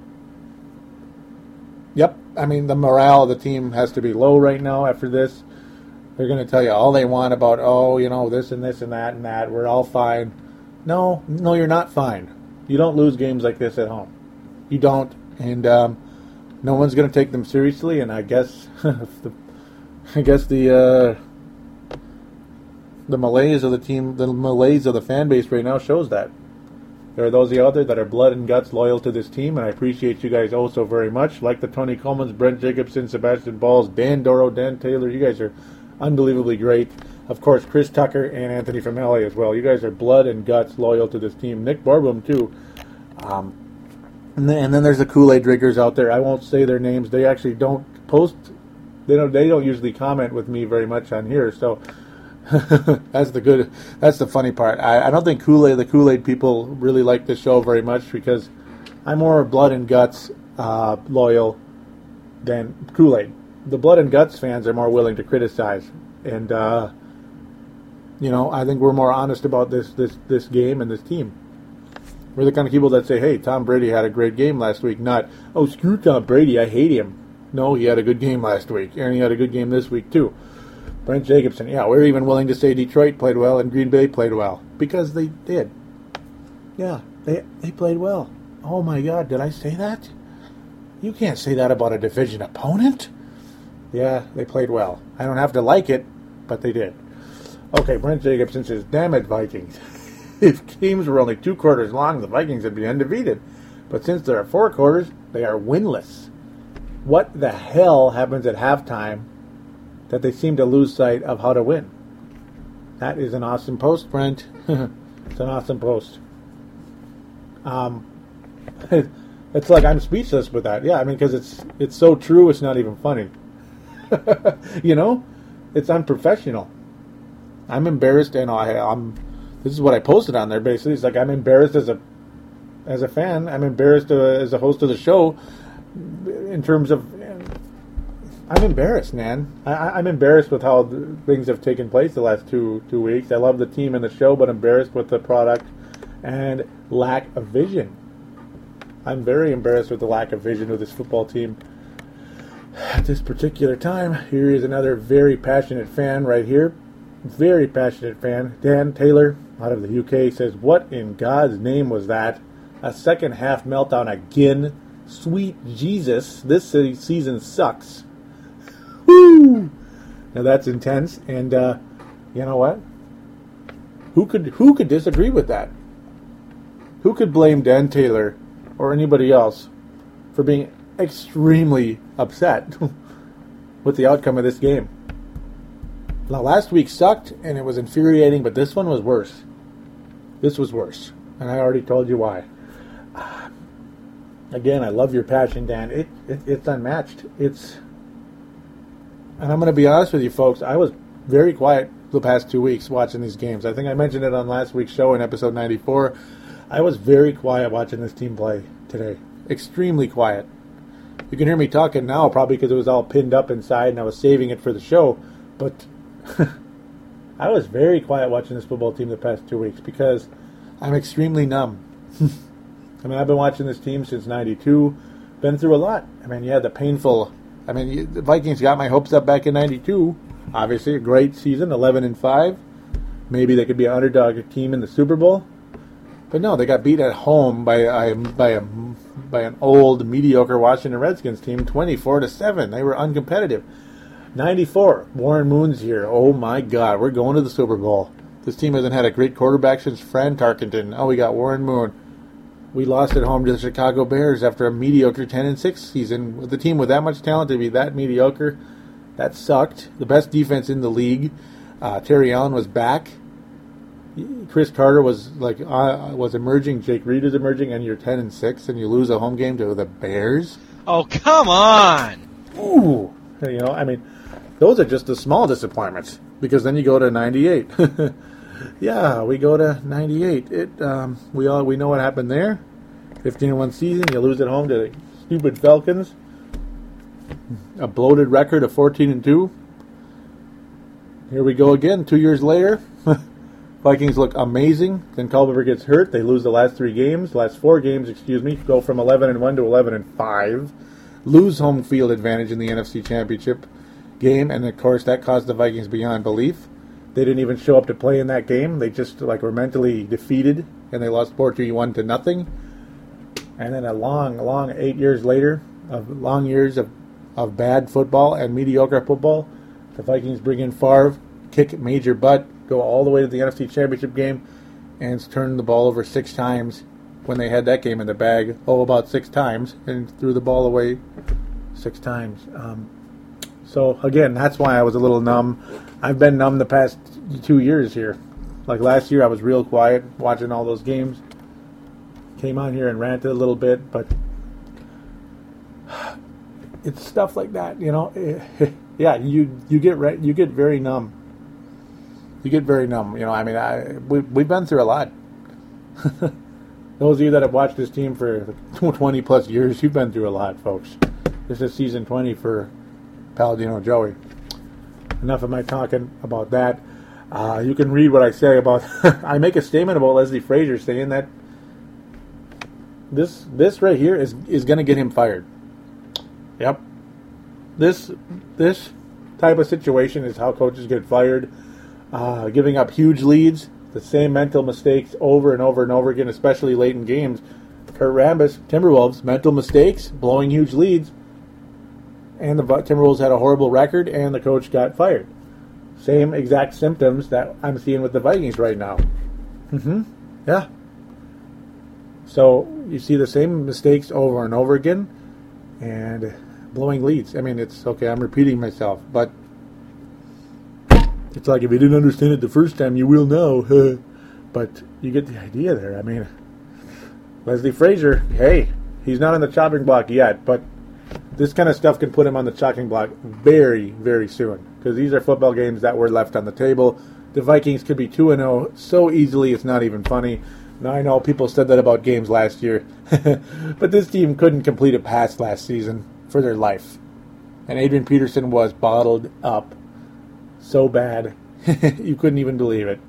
Yep. I mean, the morale of the team has to be low right now after this. They're going to tell you all they want about, oh, you know, this and this and that and that. We're all fine. No, no, you're not fine. You don't lose games like this at home. You don't. And um, no one's going to take them seriously. And I guess, the, I guess the uh, the malaise of the team, the malaise of the fan base right now shows that. There are those out there that are blood and guts loyal to this team, and I appreciate you guys also very much. Like the Tony Colemans, Brent Jacobson, Sebastian Balls, Dan Doro, Dan Taylor. You guys are unbelievably great. Of course, Chris Tucker and Anthony LA as well. You guys are blood and guts loyal to this team. Nick Barboom, too. Um, and, then, and then there's the Kool Aid drinkers out there. I won't say their names. They actually don't post. They don't. They don't usually comment with me very much on here. So that's the good. That's the funny part. I, I don't think Kool Aid, the Kool Aid people, really like this show very much because I'm more blood and guts uh, loyal than Kool Aid. The blood and guts fans are more willing to criticize, and uh, you know I think we're more honest about this this this game and this team. We're the kind of people that say, "Hey, Tom Brady had a great game last week." Not, "Oh, screw Tom Brady, I hate him." No, he had a good game last week, and he had a good game this week too. Brent Jacobson. Yeah, we're even willing to say Detroit played well and Green Bay played well because they did. Yeah, they they played well. Oh my God, did I say that? You can't say that about a division opponent. Yeah, they played well. I don't have to like it, but they did. Okay, Brent Jacobson says, "Damn it, Vikings! if games were only two quarters long, the Vikings would be undefeated. But since there are four quarters, they are winless. What the hell happens at halftime that they seem to lose sight of how to win. That is an awesome post, Brent. it's an awesome post. Um, it's like I'm speechless with that. Yeah, I mean, because it's it's so true. It's not even funny. you know, it's unprofessional. I'm embarrassed, and I, I'm. This is what I posted on there. Basically, it's like I'm embarrassed as a as a fan. I'm embarrassed uh, as a host of the show in terms of I'm embarrassed, man. I, am embarrassed with how things have taken place the last two two weeks. I love the team and the show, but embarrassed with the product. And lack of vision. I'm very embarrassed with the lack of vision of this football team at this particular time. Here is another very passionate fan right here. Very passionate fan. Dan Taylor out of the UK says, What in God's name was that? A second half meltdown again. Sweet Jesus, this season sucks. Now that's intense, and uh, you know what? Who could who could disagree with that? Who could blame Dan Taylor or anybody else for being extremely upset with the outcome of this game? Now, last week sucked and it was infuriating, but this one was worse. This was worse, and I already told you why. Again, I love your passion, Dan. It, it it's unmatched. It's, and I'm going to be honest with you, folks. I was very quiet the past two weeks watching these games. I think I mentioned it on last week's show in episode 94. I was very quiet watching this team play today. Extremely quiet. You can hear me talking now, probably because it was all pinned up inside and I was saving it for the show. But I was very quiet watching this football team the past two weeks because I'm extremely numb. I mean, I've been watching this team since '92. Been through a lot. I mean, yeah, the painful. I mean, the Vikings got my hopes up back in '92. Obviously, a great season, 11 and five. Maybe they could be an underdog team in the Super Bowl. But no, they got beat at home by by a by an old mediocre Washington Redskins team, 24 to seven. They were uncompetitive. 94. Warren Moon's here. Oh my God, we're going to the Super Bowl. This team hasn't had a great quarterback since Fran Tarkenton. Oh, we got Warren Moon. We lost at home to the Chicago Bears after a mediocre 10 and 6 season. With a team with that much talent to be that mediocre, that sucked. The best defense in the league. Uh, Terry Allen was back. Cris Carter was like uh, was emerging. Jake Reed is emerging, and you're 10 and 6, and you lose a home game to the Bears. Oh come on! Ooh, you know, I mean, those are just the small disappointments because then you go to 98. yeah, we go to 98. It um, we all we know what happened there. 15 1 season, you lose at home to the stupid Falcons. A bloated record of 14 and 2. Here we go again. Two years later, Vikings look amazing. Then Culpepper gets hurt. They lose the last three games, last four games, excuse me. Go from 11 and 1 to 11 and 5. Lose home field advantage in the NFC Championship game, and of course that caused the Vikings beyond belief. They didn't even show up to play in that game. They just like were mentally defeated, and they lost 41 to nothing. And then a long, long eight years later, of long years of, of bad football and mediocre football, the Vikings bring in Favre, kick major butt, go all the way to the NFC Championship game, and turn the ball over six times when they had that game in the bag. Oh, about six times, and threw the ball away six times. Um, so again, that's why I was a little numb. I've been numb the past two years here. Like last year, I was real quiet watching all those games. Came on here and ranted a little bit, but it's stuff like that, you know. yeah, you you get re- you get very numb. You get very numb, you know. I mean, I we we've been through a lot. Those of you that have watched this team for 20 plus years, you've been through a lot, folks. This is season 20 for Paladino Joey. Enough of my talking about that. Uh, you can read what I say about. I make a statement about Leslie Frazier saying that this this right here is is going to get him fired. Yep. This this type of situation is how coaches get fired. Uh, giving up huge leads, the same mental mistakes over and over and over again, especially late in games. Kurt Rambis, Timberwolves, mental mistakes, blowing huge leads, and the Timberwolves had a horrible record, and the coach got fired. Same exact symptoms that I'm seeing with the Vikings right now. Mm-hmm. Yeah. So you see the same mistakes over and over again, and blowing leads. I mean, it's okay. I'm repeating myself, but it's like if you didn't understand it the first time, you will now. but you get the idea there. I mean, Leslie Frazier. Hey, he's not on the chopping block yet, but this kind of stuff can put him on the chopping block very, very soon because these are football games that were left on the table. The Vikings could be 2 0 so easily it's not even funny. Now, I know people said that about games last year, but this team couldn't complete a pass last season for their life. And Adrian Peterson was bottled up so bad, you couldn't even believe it.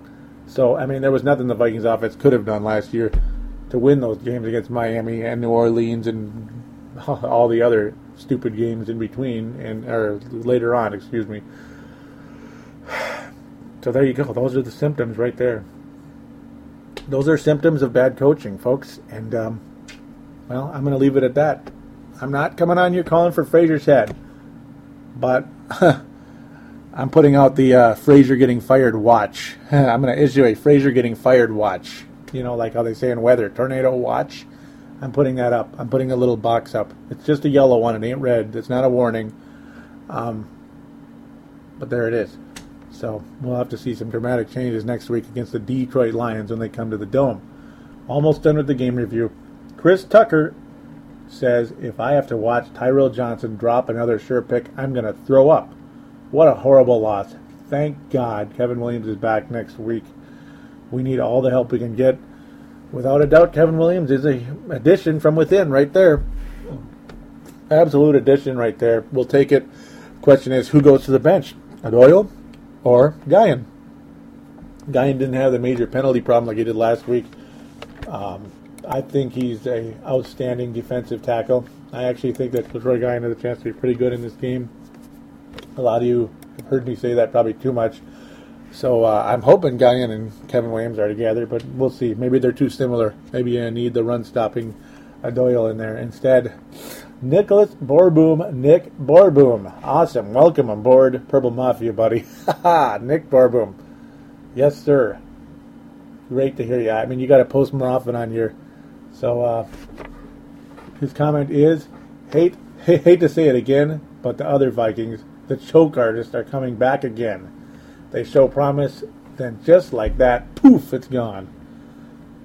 So, I mean, there was nothing the Vikings offense could have done last year to win those games against Miami and New Orleans and all the other stupid games in between and or later on, excuse me. So there you go. Those are the symptoms right there. Those are symptoms of bad coaching, folks. And um, well, I'm going to leave it at that. I'm not coming on here calling for Frazier's head, but I'm putting out the uh, getting fired watch. I'm going to issue a Frazier getting fired watch. You know, like how they say in weather, tornado watch. I'm putting that up. I'm putting a little box up. It's just a yellow one. It ain't red. It's not a warning. Um, but there it is. So we'll have to see some dramatic changes next week against the Detroit Lions when they come to the Dome. Almost done with the game review. Chris Tucker says if I have to watch Tyrell Johnson drop another sure pick, I'm going to throw up. What a horrible loss. Thank God Kevin Williams is back next week. We need all the help we can get. Without a doubt, Kevin Williams is a addition from within right there. Absolute addition right there. We'll take it. Question is, who goes to the bench? Ayodele or Guion? Guion didn't have the major penalty problem like he did last week. Um, I think he's a outstanding defensive tackle. I actually think that Troy Guion has a chance to be pretty good in this game. A lot of you have heard me say that probably too much. So uh, I'm hoping Guion and Kevin Williams are together, but we'll see. Maybe they're too similar. Maybe you need the run stopping Doyle in there instead. Nicholas Borboom, Nick Borboom. Awesome. Welcome aboard Purple Mafia, buddy. Ha ha Nick Borboom. Yes, sir. Great to hear you. I mean, you got to post more often on your. So, uh, his comment is hate, hate to say it again, but the other Vikings, the choke artists, are coming back again. They show promise, then just like that, poof, it's gone.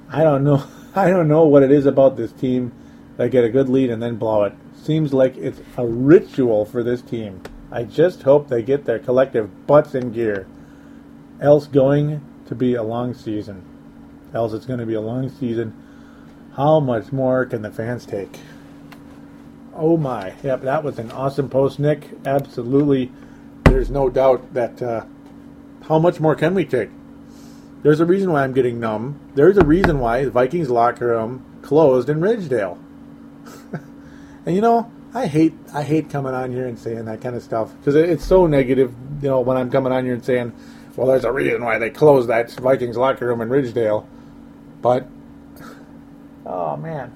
I don't know. I don't know what it is about this team. They get a good lead and then blow it. Seems like it's a ritual for this team. I just hope they get their collective butts in gear. Else going to be a long season. Else it's going to be a long season. How much more can the fans take? Oh my. Yep, that was an awesome post, Nick. Absolutely. There's no doubt that uh, how much more can we take? There's a reason why I'm getting numb. There's a reason why the Vikings locker room closed in Ridgedale. and you know, I hate I hate coming on here and saying that kind of stuff because it's so negative. You know, when I'm coming on here and saying, "Well, there's a reason why they closed that Vikings locker room in Ridgedale," but oh man,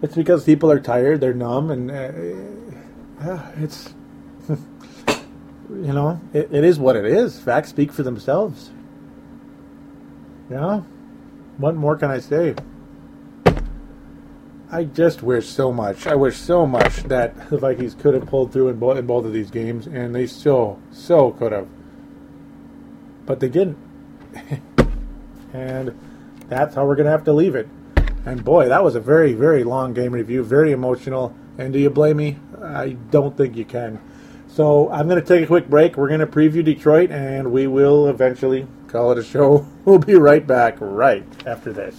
it's because people are tired, they're numb, and uh, it's you know, it, it is what it is. Facts speak for themselves. Yeah. What more can I say? I just wish so much. I wish so much that the Vikings could have pulled through in both, in both of these games, and they so, so could have. But they didn't. and that's how we're going to have to leave it. And boy, that was a very, very long game review, very emotional. And do you blame me? I don't think you can. So I'm going to take a quick break. We're going to preview Detroit, and we will eventually call it a show. We'll be right back right after this.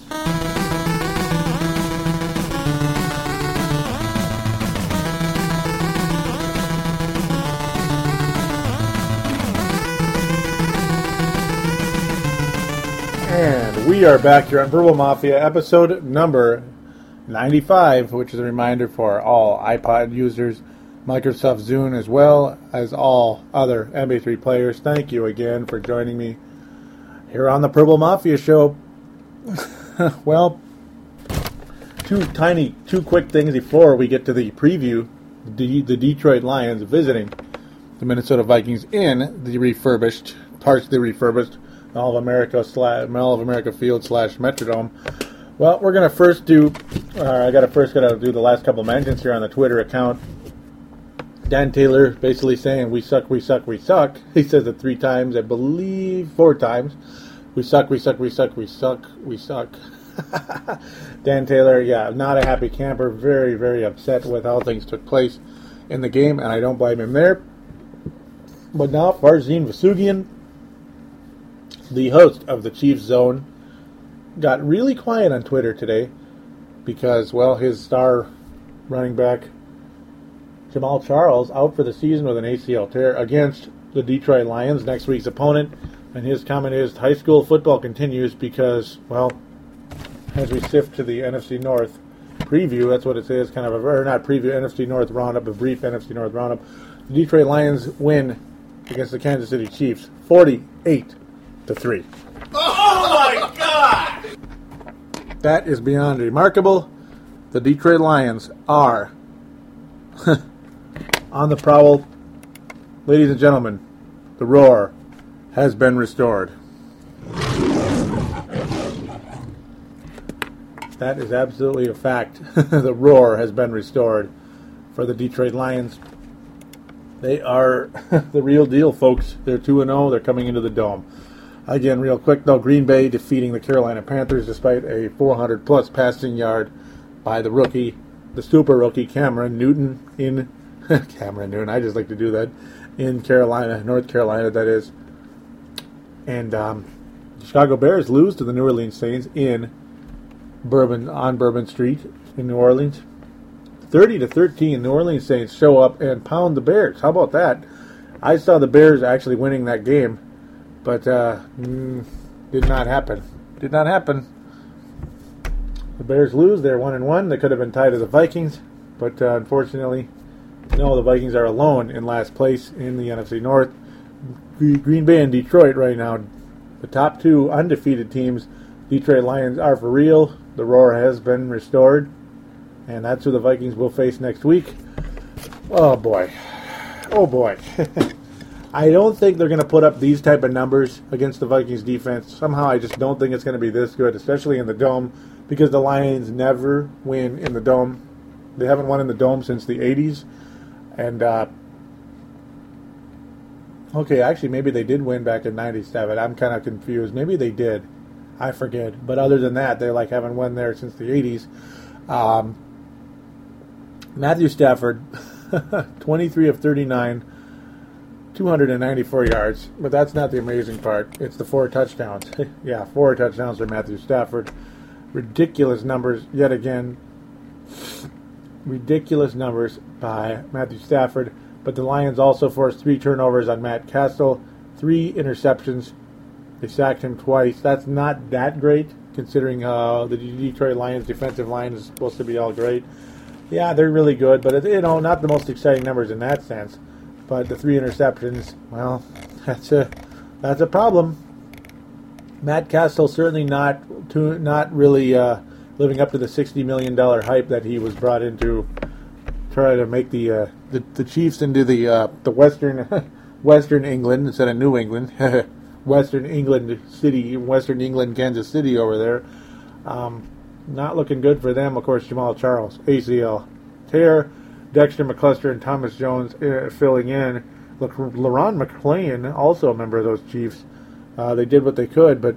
And we are back here on Purple Mafia, episode number 95, which is a reminder for all iPod users, Microsoft Zune, as well as all other MP3 players. Thank you again for joining me here on the Purple Mafia show. well, two tiny, two quick things before we get to the preview. The, Detroit Lions visiting the Minnesota Vikings in the refurbished, partially refurbished Mall of America slash Mall of America Field slash Metrodome. Well, we're gonna first do. Uh, I gotta first gotta do the last couple mentions here on the Twitter account. Dan Taylor basically saying we suck, we suck, we suck. He says it three times, I believe four times. We suck, we suck, we suck, we suck, we suck. Dan Taylor, yeah, not a happy camper. Very, very upset with how things took place in the game, and I don't blame him there. But now, Farzin Vasugian, the host of the Chiefs Zone, got really quiet on Twitter today because, well, his star running back Jamaal Charles out for the season with an ACL tear against the Detroit Lions, next week's opponent. And his comment is high school football continues because, well, as we sift to the NFC North preview. That's what it says, kind of a or not preview NFC North roundup, a brief NFC North roundup. The Detroit Lions win against the Kansas City Chiefs, forty-eight to three. Oh my god! That is beyond remarkable. The Detroit Lions are on the prowl. Ladies and gentlemen, the roar has been restored. That is absolutely a fact. the roar has been restored for the Detroit Lions. They are the real deal, folks. They're 2 0. They're coming into the Dome. Again, real quick though, Green Bay defeating the Carolina Panthers despite a 400 plus passing yard by the rookie, the super rookie Cameron Newton in Cameron Newton. I just like to do that in Carolina, North Carolina, that is. And um, Chicago Bears lose to the New Orleans Saints in Bourbon on Bourbon Street in New Orleans. 30 to 13, New Orleans Saints show up and pound the Bears. How about that? I saw the Bears actually winning that game but uh, mm, did not happen. Did not happen. The Bears lose. They're one and one. They could have been tied to the Vikings, but uh, unfortunately, no. The Vikings are alone in last place in the NFC North. Green Bay and Detroit right now, the top two undefeated teams. Detroit Lions are for real. The roar has been restored, and that's who the Vikings will face next week. Oh boy, oh boy. I don't think they're going to put up these type of numbers against the Vikings defense. Somehow, I just don't think it's going to be this good, especially in the dome, because the Lions never win in the dome. They haven't won in the dome since the '80s, and uh, okay, actually, maybe they did win back in '97. I'm kind of confused. Maybe they did. I forget. But other than that, they like haven't won there since the '80s. Um, Matthew Stafford, 23 of 39 294 yards, but that's not the amazing part. It's the four touchdowns. yeah, four touchdowns for Matthew Stafford. Ridiculous numbers yet again. Ridiculous numbers by Matthew Stafford. But the Lions also forced three turnovers on Matt Cassel, three interceptions. They sacked him twice. That's not that great considering uh, the Detroit Lions defensive line is supposed to be all great. Yeah, they're really good, but you know, not the most exciting numbers in that sense. But the three interceptions, well, that's a that's a problem. Matt Cassel certainly not to, not really uh, living up to the sixty million dollar hype that he was brought into. Try to make the uh, the, the Chiefs into the uh, the Western Western England instead of New England, Western England City, Western England, Kansas City over there. Um, not looking good for them. Of course, Jamaal Charles ACL tear. Dexter McCluster and Thomas Jones uh, filling in. Look, Le'Ron McClain, also a member of those Chiefs. Uh, they did what they could, but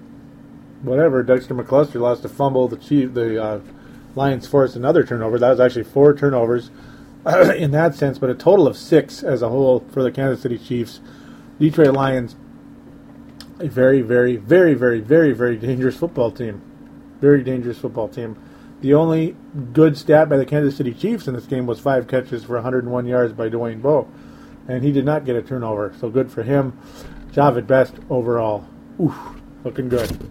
whatever. Dexter McCluster lost a fumble. The Chief, the uh, Lions forced another turnover. That was actually four turnovers in that sense, but a total of six as a whole for the Kansas City Chiefs. Detroit Lions, a very, very, very, very, very, very dangerous football team. Very dangerous football team. The only good stat by the Kansas City Chiefs in this game was five catches for 101 yards by Dwayne Bowe. And he did not get a turnover, so good for him. Jahvid Best overall. Oof, looking good.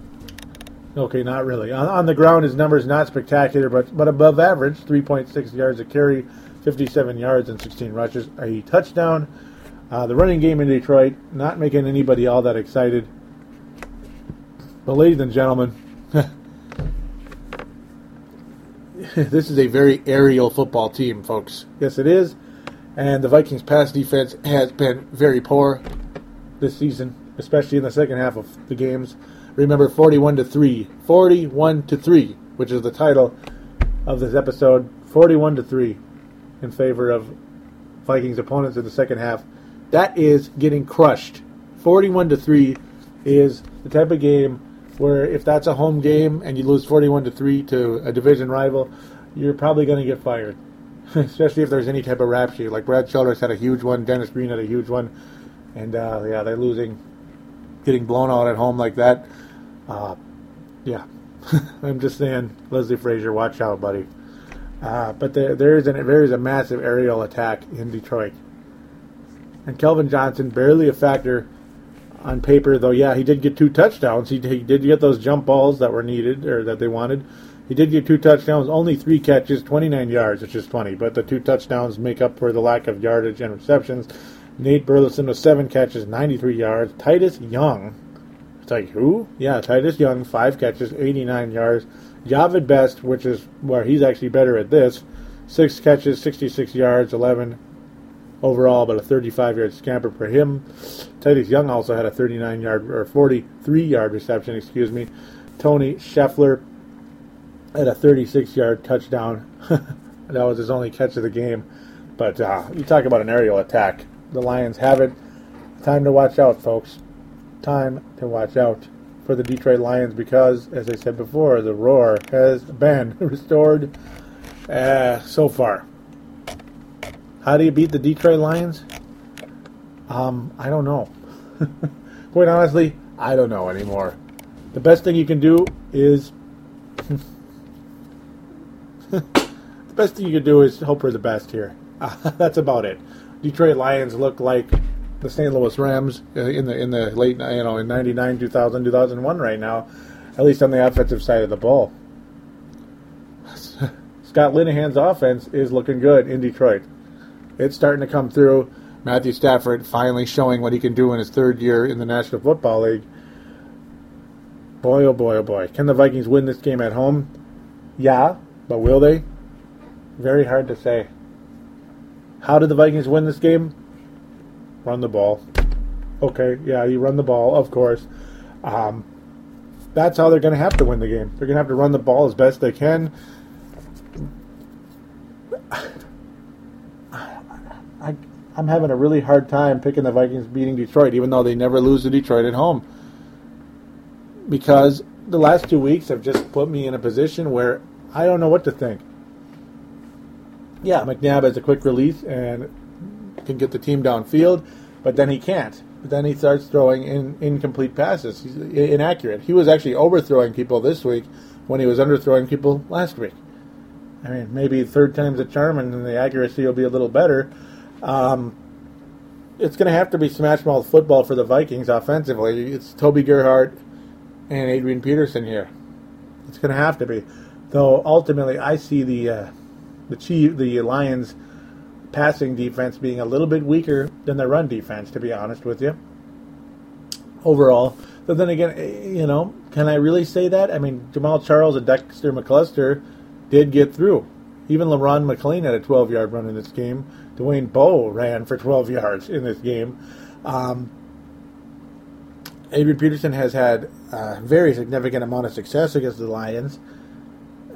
Okay, not really. On, on the ground, his numbers not spectacular, but but above average. 3.6 yards a carry, 57 yards and 16 rushes, a touchdown. Uh, the running game in Detroit not making anybody all that excited. But ladies and gentlemen, this is a very aerial football team, folks. Yes, it is. And the Vikings' pass defense has been very poor this season, especially in the second half of the games. Remember, 41 to 3. 41 to 3, which is the title of this episode. 41 to 3 in favor of Vikings opponents in the second half. That is getting crushed. 41 to 3 is the type of game where if that's a home game and you lose 41 to 3 to a division rival, you're probably going to get fired. Especially if there's any type of rap sheet. Like Brad Childress had a huge one, Dennis Green had a huge one, and uh, yeah, they're losing, getting blown out at home like that. Uh, yeah, I'm just saying, Leslie Frazier, watch out, buddy. Uh, but there, there is an, there is a massive aerial attack in Detroit, and Calvin Johnson barely a factor on paper, though, yeah, he did get two touchdowns. He, he did get those jump balls that were needed or that they wanted. He did get two touchdowns, only three catches, 29 yards, which is funny, but the two touchdowns make up for the lack of yardage and receptions. Nate Burleson with seven catches, 93 yards. Titus Young, it's like, who? Yeah, Titus Young, five catches, 89 yards. Jahvid Best, which is where he's actually better at this, six catches, 66 yards, 11 overall, but a 35 yard scamper for him. Titus Young also had a 39 yard or 43 yard reception, excuse me. Tony Scheffler had a 36 yard touchdown. that was his only catch of the game. But uh, you talk about an aerial attack. The Lions have it. Time to watch out, folks. Time to watch out for the Detroit Lions because, as I said before, the roar has been restored uh, so far. How do you beat the Detroit Lions? Um, I don't know. Quite honestly, I don't know anymore. The best thing you can do is the best thing you can do is hope for the best here. Uh, that's about it. Detroit Lions look like the St. Louis Rams uh, in the in the late you know in 99 2000 2001 right now at least on the offensive side of the ball. Scott Linehan's offense is looking good in Detroit. It's starting to come through. Matthew Stafford finally showing what he can do in his third year in the National Football League. Boy oh boy oh boy. Can the Vikings win this game at home? Yeah but will they? Very hard to say. How did the Vikings win this game run the ball. Okay, yeah, you run the ball, of course. Um, that's how they're going to have to win the game. They're going to have to run the ball as best they can. I, I'm having a really hard time picking the Vikings beating Detroit, even though they never lose to Detroit at home. Because the last two weeks have just put me in a position where I don't know what to think. Yeah, McNabb has a quick release and can get the team downfield, but then he can't. But then he starts throwing in incomplete passes. He's inaccurate. He was actually overthrowing people this week when he was underthrowing people last week. I mean, maybe third time's a charm, and the accuracy will be a little better. Um, it's going to have to be smash mouth football for the Vikings offensively. It's Toby Gerhart and Adrian Peterson here. It's going to have to be, though. Ultimately, I see the uh, the Chief, the Lions passing defense being a little bit weaker than the run defense, to be honest with you. Overall, but then again, eh, you know, can I really say that? I mean, Jamaal Charles and Dexter McCluster did get through. Even Le'Ron McClain had a 12 yard run in this game. Dwayne Bowe ran for 12 yards in this game. Um, Adrian Peterson has had a very significant amount of success against the Lions.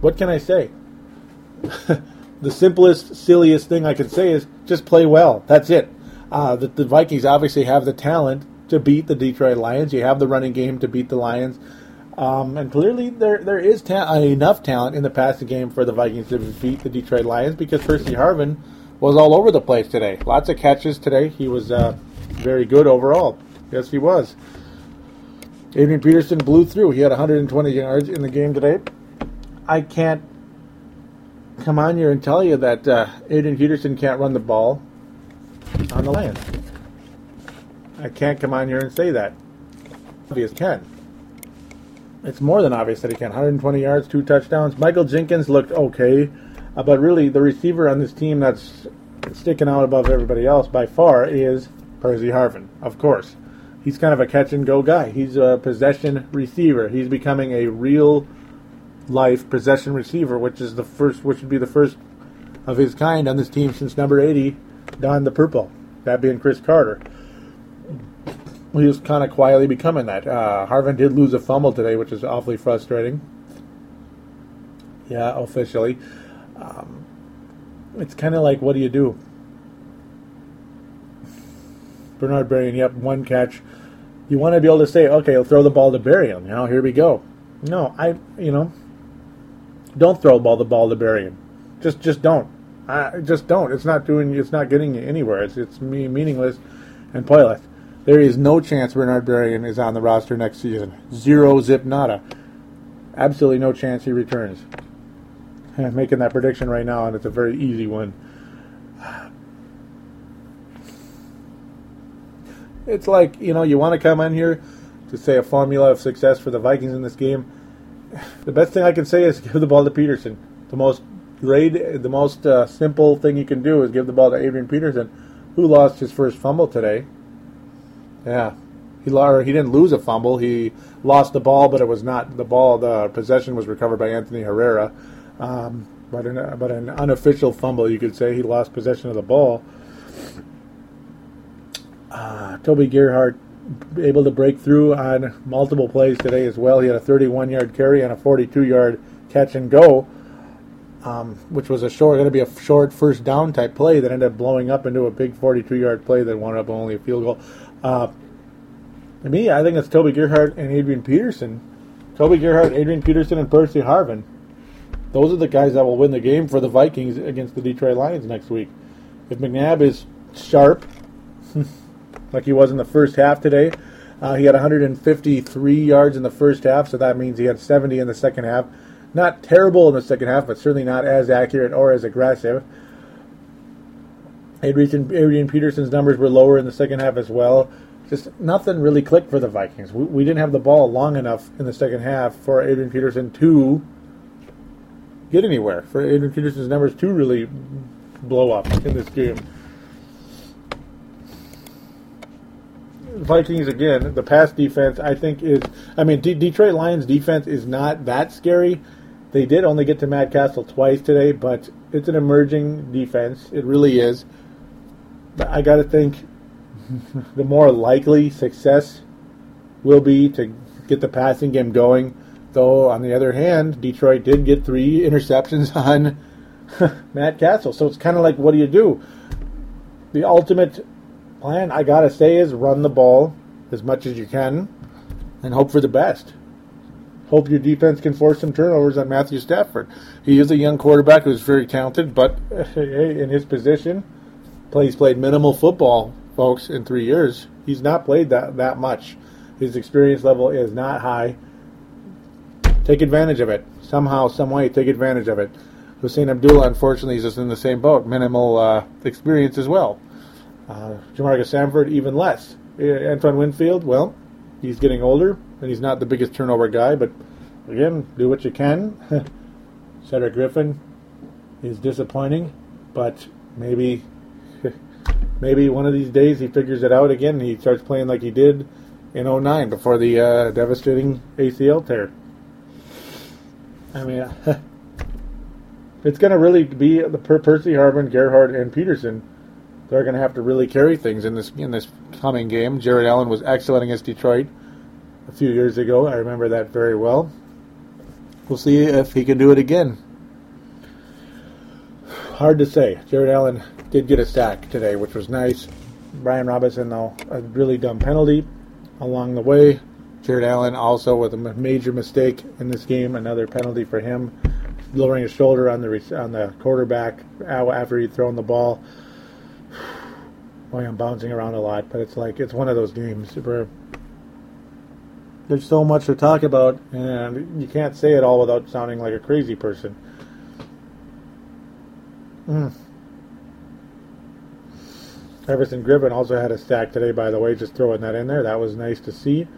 what can I say? the simplest, silliest thing I can say is just play well. That's it. Uh, the, the, Vikings obviously have the talent to beat the Detroit Lions. You have the running game to beat the Lions. Um, and clearly, there there is ta- uh, enough talent in the passing game for the Vikings to beat the Detroit Lions because Percy Harvin was all over the place today. Lots of catches today. He was uh, very good overall. Yes, he was. Adrian Peterson blew through. He had 120 yards in the game today. I can't come on here and tell you that uh, Adrian Peterson can't run the ball on the land. I can't come on here and say that. Obvious can. It's more than obvious that he can. 120 yards, two touchdowns. Michael Jenkins looked okay, uh, but really the receiver on this team that's sticking out above everybody else by far is Percy Harvin. Of course, he's kind of a catch and go guy. He's a possession receiver. He's becoming a real life possession receiver, which is the first, which would be the first of his kind on this team since number 80 donned the purple. That being Cris Carter. He was kind of quietly becoming that. Uh, Harvin did lose a fumble today, which is awfully frustrating. Yeah, officially. Um, it's kind of like, what do you do? Bernard Berrian, yep, one catch. You want to be able to say, okay, I'll throw the ball to Berrian. You know, here we go. No, I, you know, don't throw ball the ball to Berrian. Just just don't. I just don't. It's not doing. It's not getting you anywhere. It's it's meaningless and pointless. There is no chance Bernard Berrian is on the roster next season. Zero zip nada. Absolutely no chance he returns. I'm making that prediction right now, and it's a very easy one. It's like you know you want to come in here to say a formula of success for the Vikings in this game, the best thing I can say is give the ball to Peterson. The most grade, the most uh, simple thing you can do is give the ball to Adrian Peterson, who lost his first fumble today. Yeah, he he didn't lose a fumble. He lost the ball, but it was not the ball. The possession was recovered by Anthony Herrera. Um, but an, but an unofficial fumble, you could say. He lost possession of the ball. Uh, Toby Gerhart able to break through on multiple plays today as well. He had a 31 yard carry and a 42 yard catch and go, um, which was a short, going to be a short first down type play that ended up blowing up into a big 42 yard play that wound up only a field goal. Uh, to me, I think it's Toby Gerhart and Adrian Peterson. Toby Gerhart, Adrian Peterson, and Percy Harvin. Those are the guys that will win the game for the Vikings against the Detroit Lions next week. If McNabb is sharp, like he was in the first half today. Uh, he had 153 yards in the first half, so that means he had 70 in the second half. Not terrible in the second half, but certainly not as accurate or as aggressive. Adrian, Adrian Peterson's numbers were lower in the second half as well. Just nothing really clicked for the Vikings. We, we didn't have the ball long enough in the second half for Adrian Peterson to get anywhere. For Adrian Peterson's numbers to really blow up in this game. Vikings again, the pass defense I think is. I mean, D- Detroit Lions defense is not that scary. They did only get to Matt Cassel twice today, but it's an emerging defense. It really is. But I got to think the more likely success will be to get the passing game going. Though on the other hand, Detroit did get three interceptions on Matt Cassel. so it's kind of like, what do you do? The ultimate plan, I gotta say, is run the ball as much as you can and hope for the best. Hope your defense can force some turnovers on Matthew Stafford. He is a young quarterback who's very talented, but in his position, he's played minimal football, folks, in three years. He's not played that, that much. His experience level is not high. Take advantage of it. Somehow, some way, take advantage of it. Husain Abdullah, unfortunately, is just in the same boat. Minimal uh, experience as well. Uh, Jamarca Sanford, even less. Antoine Winfield, well, he's getting older, and he's not the biggest turnover guy, but again, do what you can. Cedric Griffin is disappointing, but maybe maybe one of these days he figures it out again and he starts playing like he did in 09 before the uh, devastating ACL tear. I mean, it's going to really be the per- Percy Harvin, Gerhart, and Peterson they're going to have to really carry things in this in this coming game. Jared Allen was excellent against Detroit a few years ago. I remember that very well. We'll see if he can do it again. Hard to say. Jared Allen did get a sack today, which was nice. Brian Robison, though, a really dumb penalty along the way. Jared Allen also with a major mistake in this game, another penalty for him, lowering his shoulder on the on the quarterback after he'd thrown the ball. Boy, I'm bouncing around a lot, but it's like it's one of those games where there's so much to talk about, and you can't say it all without sounding like a crazy person. Mm. Everson Griffen also had a stack today, by the way. Just throwing that in there, that was nice to see.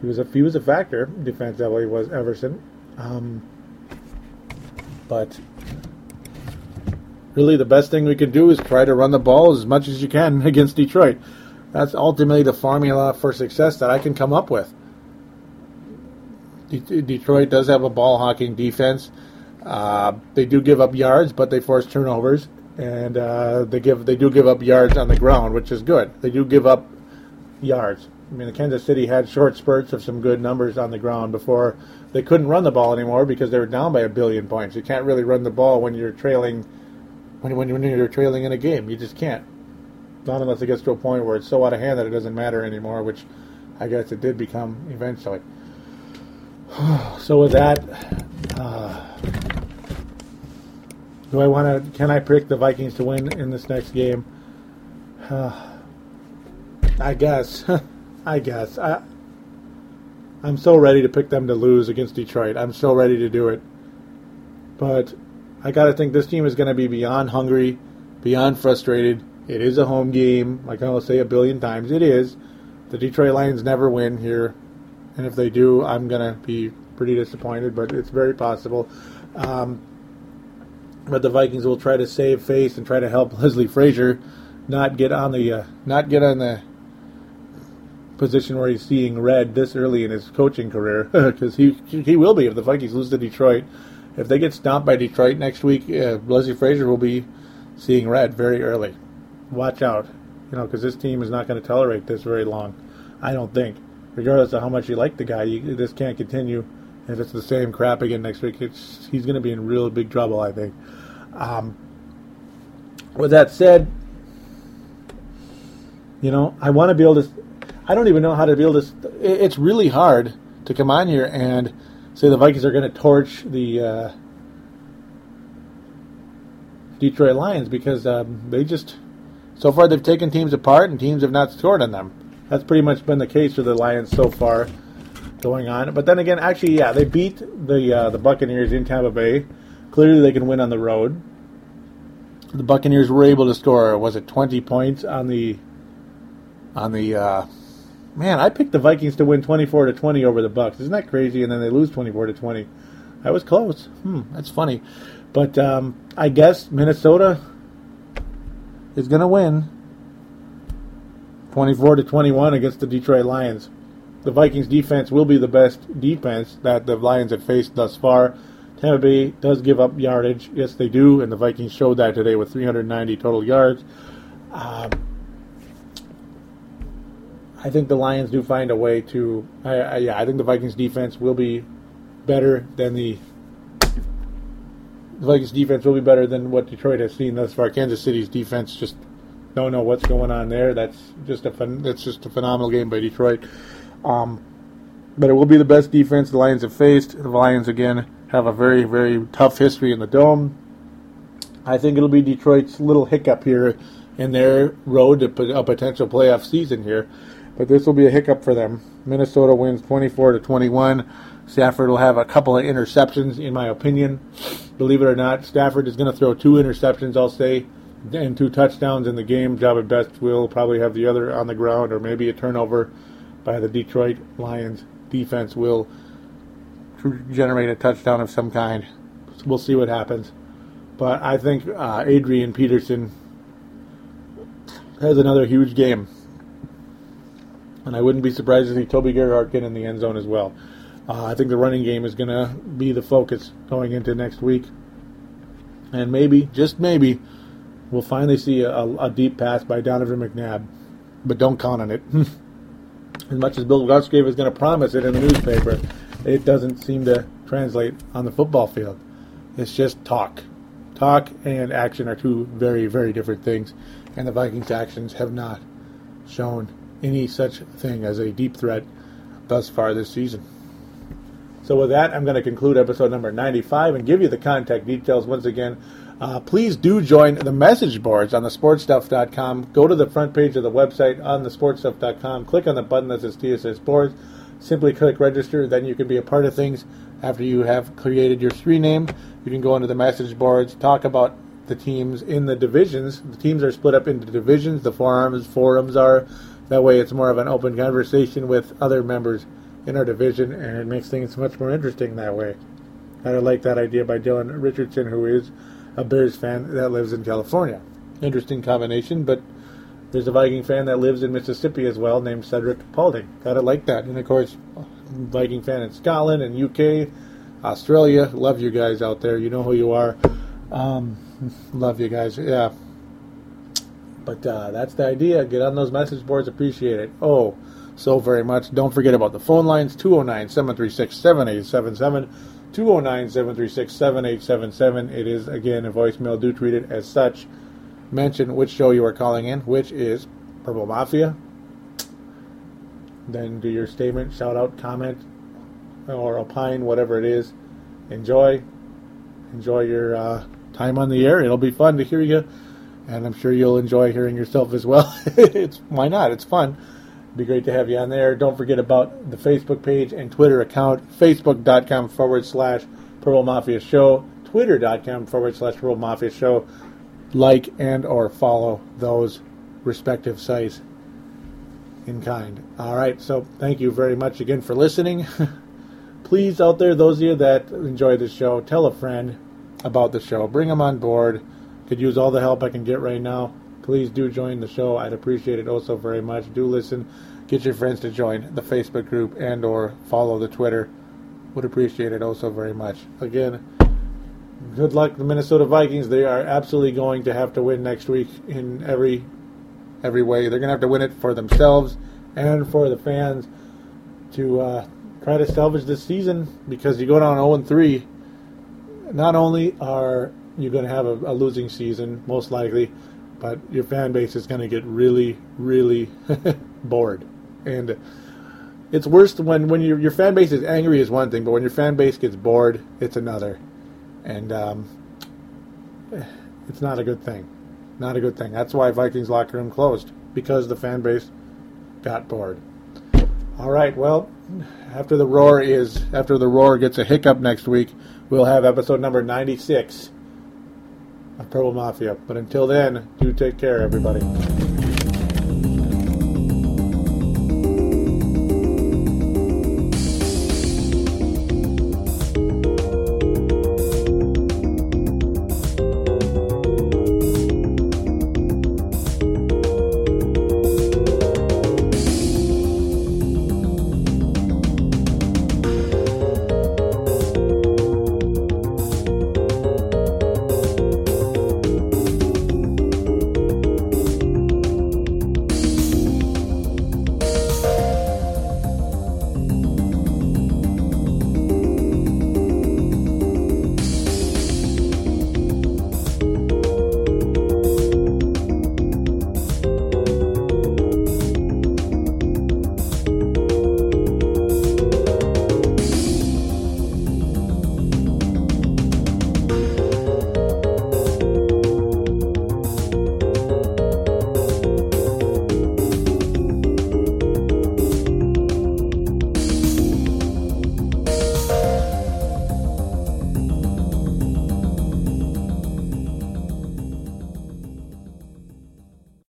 He was a he was a factor defensively. Was Everson, um, but really the best thing we can do is try to run the ball as much as you can against Detroit. That's ultimately the formula for success that I can come up with. De- Detroit does have a ball hawking defense. Uh, they do give up yards, but they force turnovers, and uh, they give they do give up yards on the ground, which is good. They do give up yards. I mean, Kansas City had short spurts of some good numbers on the ground before they couldn't run the ball anymore because they were down by a billion points. You can't really run the ball when you're trailing when, when, when you're trailing in a game. You just can't. Not unless it gets to a point where it's so out of hand that it doesn't matter anymore, which I guess it did become eventually. so with that, uh, do I want to? Can I predict the Vikings to win in this next game? Uh, I guess. I guess. I, I'm so ready to pick them to lose against Detroit. I'm so ready to do it. But I got to think this team is going to be beyond hungry, beyond frustrated. It is a home game, like I will say a billion times. It is. The Detroit Lions never win here. and if they do, I'm gonna be pretty disappointed. But it's very possible. Um, but the Vikings will try to save face and try to help Leslie Frazier not get on the uh, not get on the position where he's seeing red this early in his coaching career because he he will be if the Vikings lose to Detroit. If they get stomped by Detroit next week, uh, Leslie Frazier will be seeing red very early. Watch out, you know, because this team is not going to tolerate this very long. I don't think, regardless of how much you like the guy, you, this can't continue. If it's the same crap again next week, it's he's going to be in real big trouble. I think. Um, with that said, you know, I want to be able to. I don't even know how to be able to. It's really hard to come on here and say the Vikings are going to torch the uh, Detroit Lions because um, they just so far they've taken teams apart and teams have not scored on them. That's pretty much been the case for the Lions so far going on. But then again, actually, yeah, they beat the uh, the Buccaneers in Tampa Bay. Clearly, they can win on the road. The Buccaneers were able to score was it twenty points on the on the uh, man. I picked the Vikings to win twenty four to twenty over the Bucks. Isn't that crazy? And then they lose twenty four to twenty. I was close. Hmm, that's funny. But um, I guess Minnesota is going to win 24 to 21 against the Detroit Lions. The Vikings defense will be the best defense that the Lions have faced thus far. Tampa Bay does give up yardage. Yes, they do, and the Vikings showed that today with 390 total yards. Um, I think the Lions do find a way to. I, I, yeah, I think the Vikings defense will be better than the the Vikings defense will be better than what Detroit has seen thus far. Kansas City's defense just don't know what's going on there. That's just a that's just a phenomenal game by Detroit. Um, but it will be the best defense the Lions have faced. The Lions again have a very very tough history in the dome. I think it'll be Detroit's little hiccup here in their road to a potential playoff season here. But this will be a hiccup for them. Minnesota wins 24 to 21. Stafford will have a couple of interceptions, in my opinion. Believe it or not, Stafford is going to throw two interceptions, I'll say, and two touchdowns in the game. Jahvid Best will probably have the other on the ground, or maybe a turnover by the Detroit Lions defense will generate a touchdown of some kind. We'll see what happens. But I think uh, Adrian Peterson has another huge game. And I wouldn't be surprised to see Toby Gerhart get in the end zone as well. Uh, I think the running game is going to be the focus going into next week. And maybe, just maybe, we'll finally see a, a deep pass by Donovan McNabb. But don't count on it. as much as Bill Musgrave is going to promise it in the newspaper, it doesn't seem to translate on the football field. It's just talk. Talk and action are two very, very different things. And the Vikings' actions have not shown any such thing as a deep threat thus far this season. So with that, I'm going to conclude episode number 95 and give you the contact details once again. Uh, please do join the message boards on the sportstuff.com. Go to the front page of the website on the sportstuff.com. Click on the button that says TSS boards. Simply click register. Then you can be a part of things after you have created your screen name. You can go into the message boards, talk about the teams in the divisions. The teams are split up into divisions. The forums forums are. That way, it's more of an open conversation with other members in our division, and it makes things much more interesting that way. I like that idea by Dylan Richardson, who is a Bears fan that lives in California. Interesting combination, but there's a Viking fan that lives in Mississippi as well, named Cedric Paulding. Gotta like that. And of course, Viking fan in Scotland and UK, Australia. Love you guys out there. You know who you are. Um, love you guys. Yeah. But uh, that's the idea. Get on those message boards. Appreciate it. Oh, so very much. Don't forget about the phone lines 209 736 7877. 209 736 7877. It is, again, a voicemail. Do treat it as such. Mention which show you are calling in, which is Purple Mafia. Then do your statement, shout out, comment, or opine, whatever it is. Enjoy. Enjoy your uh, time on the air. It'll be fun to hear you, and I'm sure you'll enjoy hearing yourself as well. it's Why not? It's fun be great to have you on there. Don't forget about the Facebook page and Twitter account, facebook.com forward slash Purple Mafia Show, twitter.com forward slash Purple Mafia Show. Like and or follow those respective sites. in kind. All right, so thank you very much again for listening. Please, out there, those of you that enjoy the show, tell a friend about the show. Bring them on board. Could use all the help I can get right now. Please do join the show. I'd appreciate it also very much. Do listen. Get your friends to join the Facebook group and or follow the Twitter. Would appreciate it also very much. Again, good luck the Minnesota Vikings. They are absolutely going to have to win next week in every every way. They're going to have to win it for themselves and for the fans to uh, try to salvage this season because you go down 0 3. Not only are you going to have a, a losing season, most likely, but your fan base is going to get really, really bored. And it's worse when when your your fan base is angry is one thing, but when your fan base gets bored, it's another. And um, it's not a good thing. Not a good thing. That's why Vikings locker room closed because the fan base got bored. All right. Well, after the roar is after the roar gets a hiccup next week, we'll have episode number ninety six of Purple Mafia. But until then, do take care, everybody.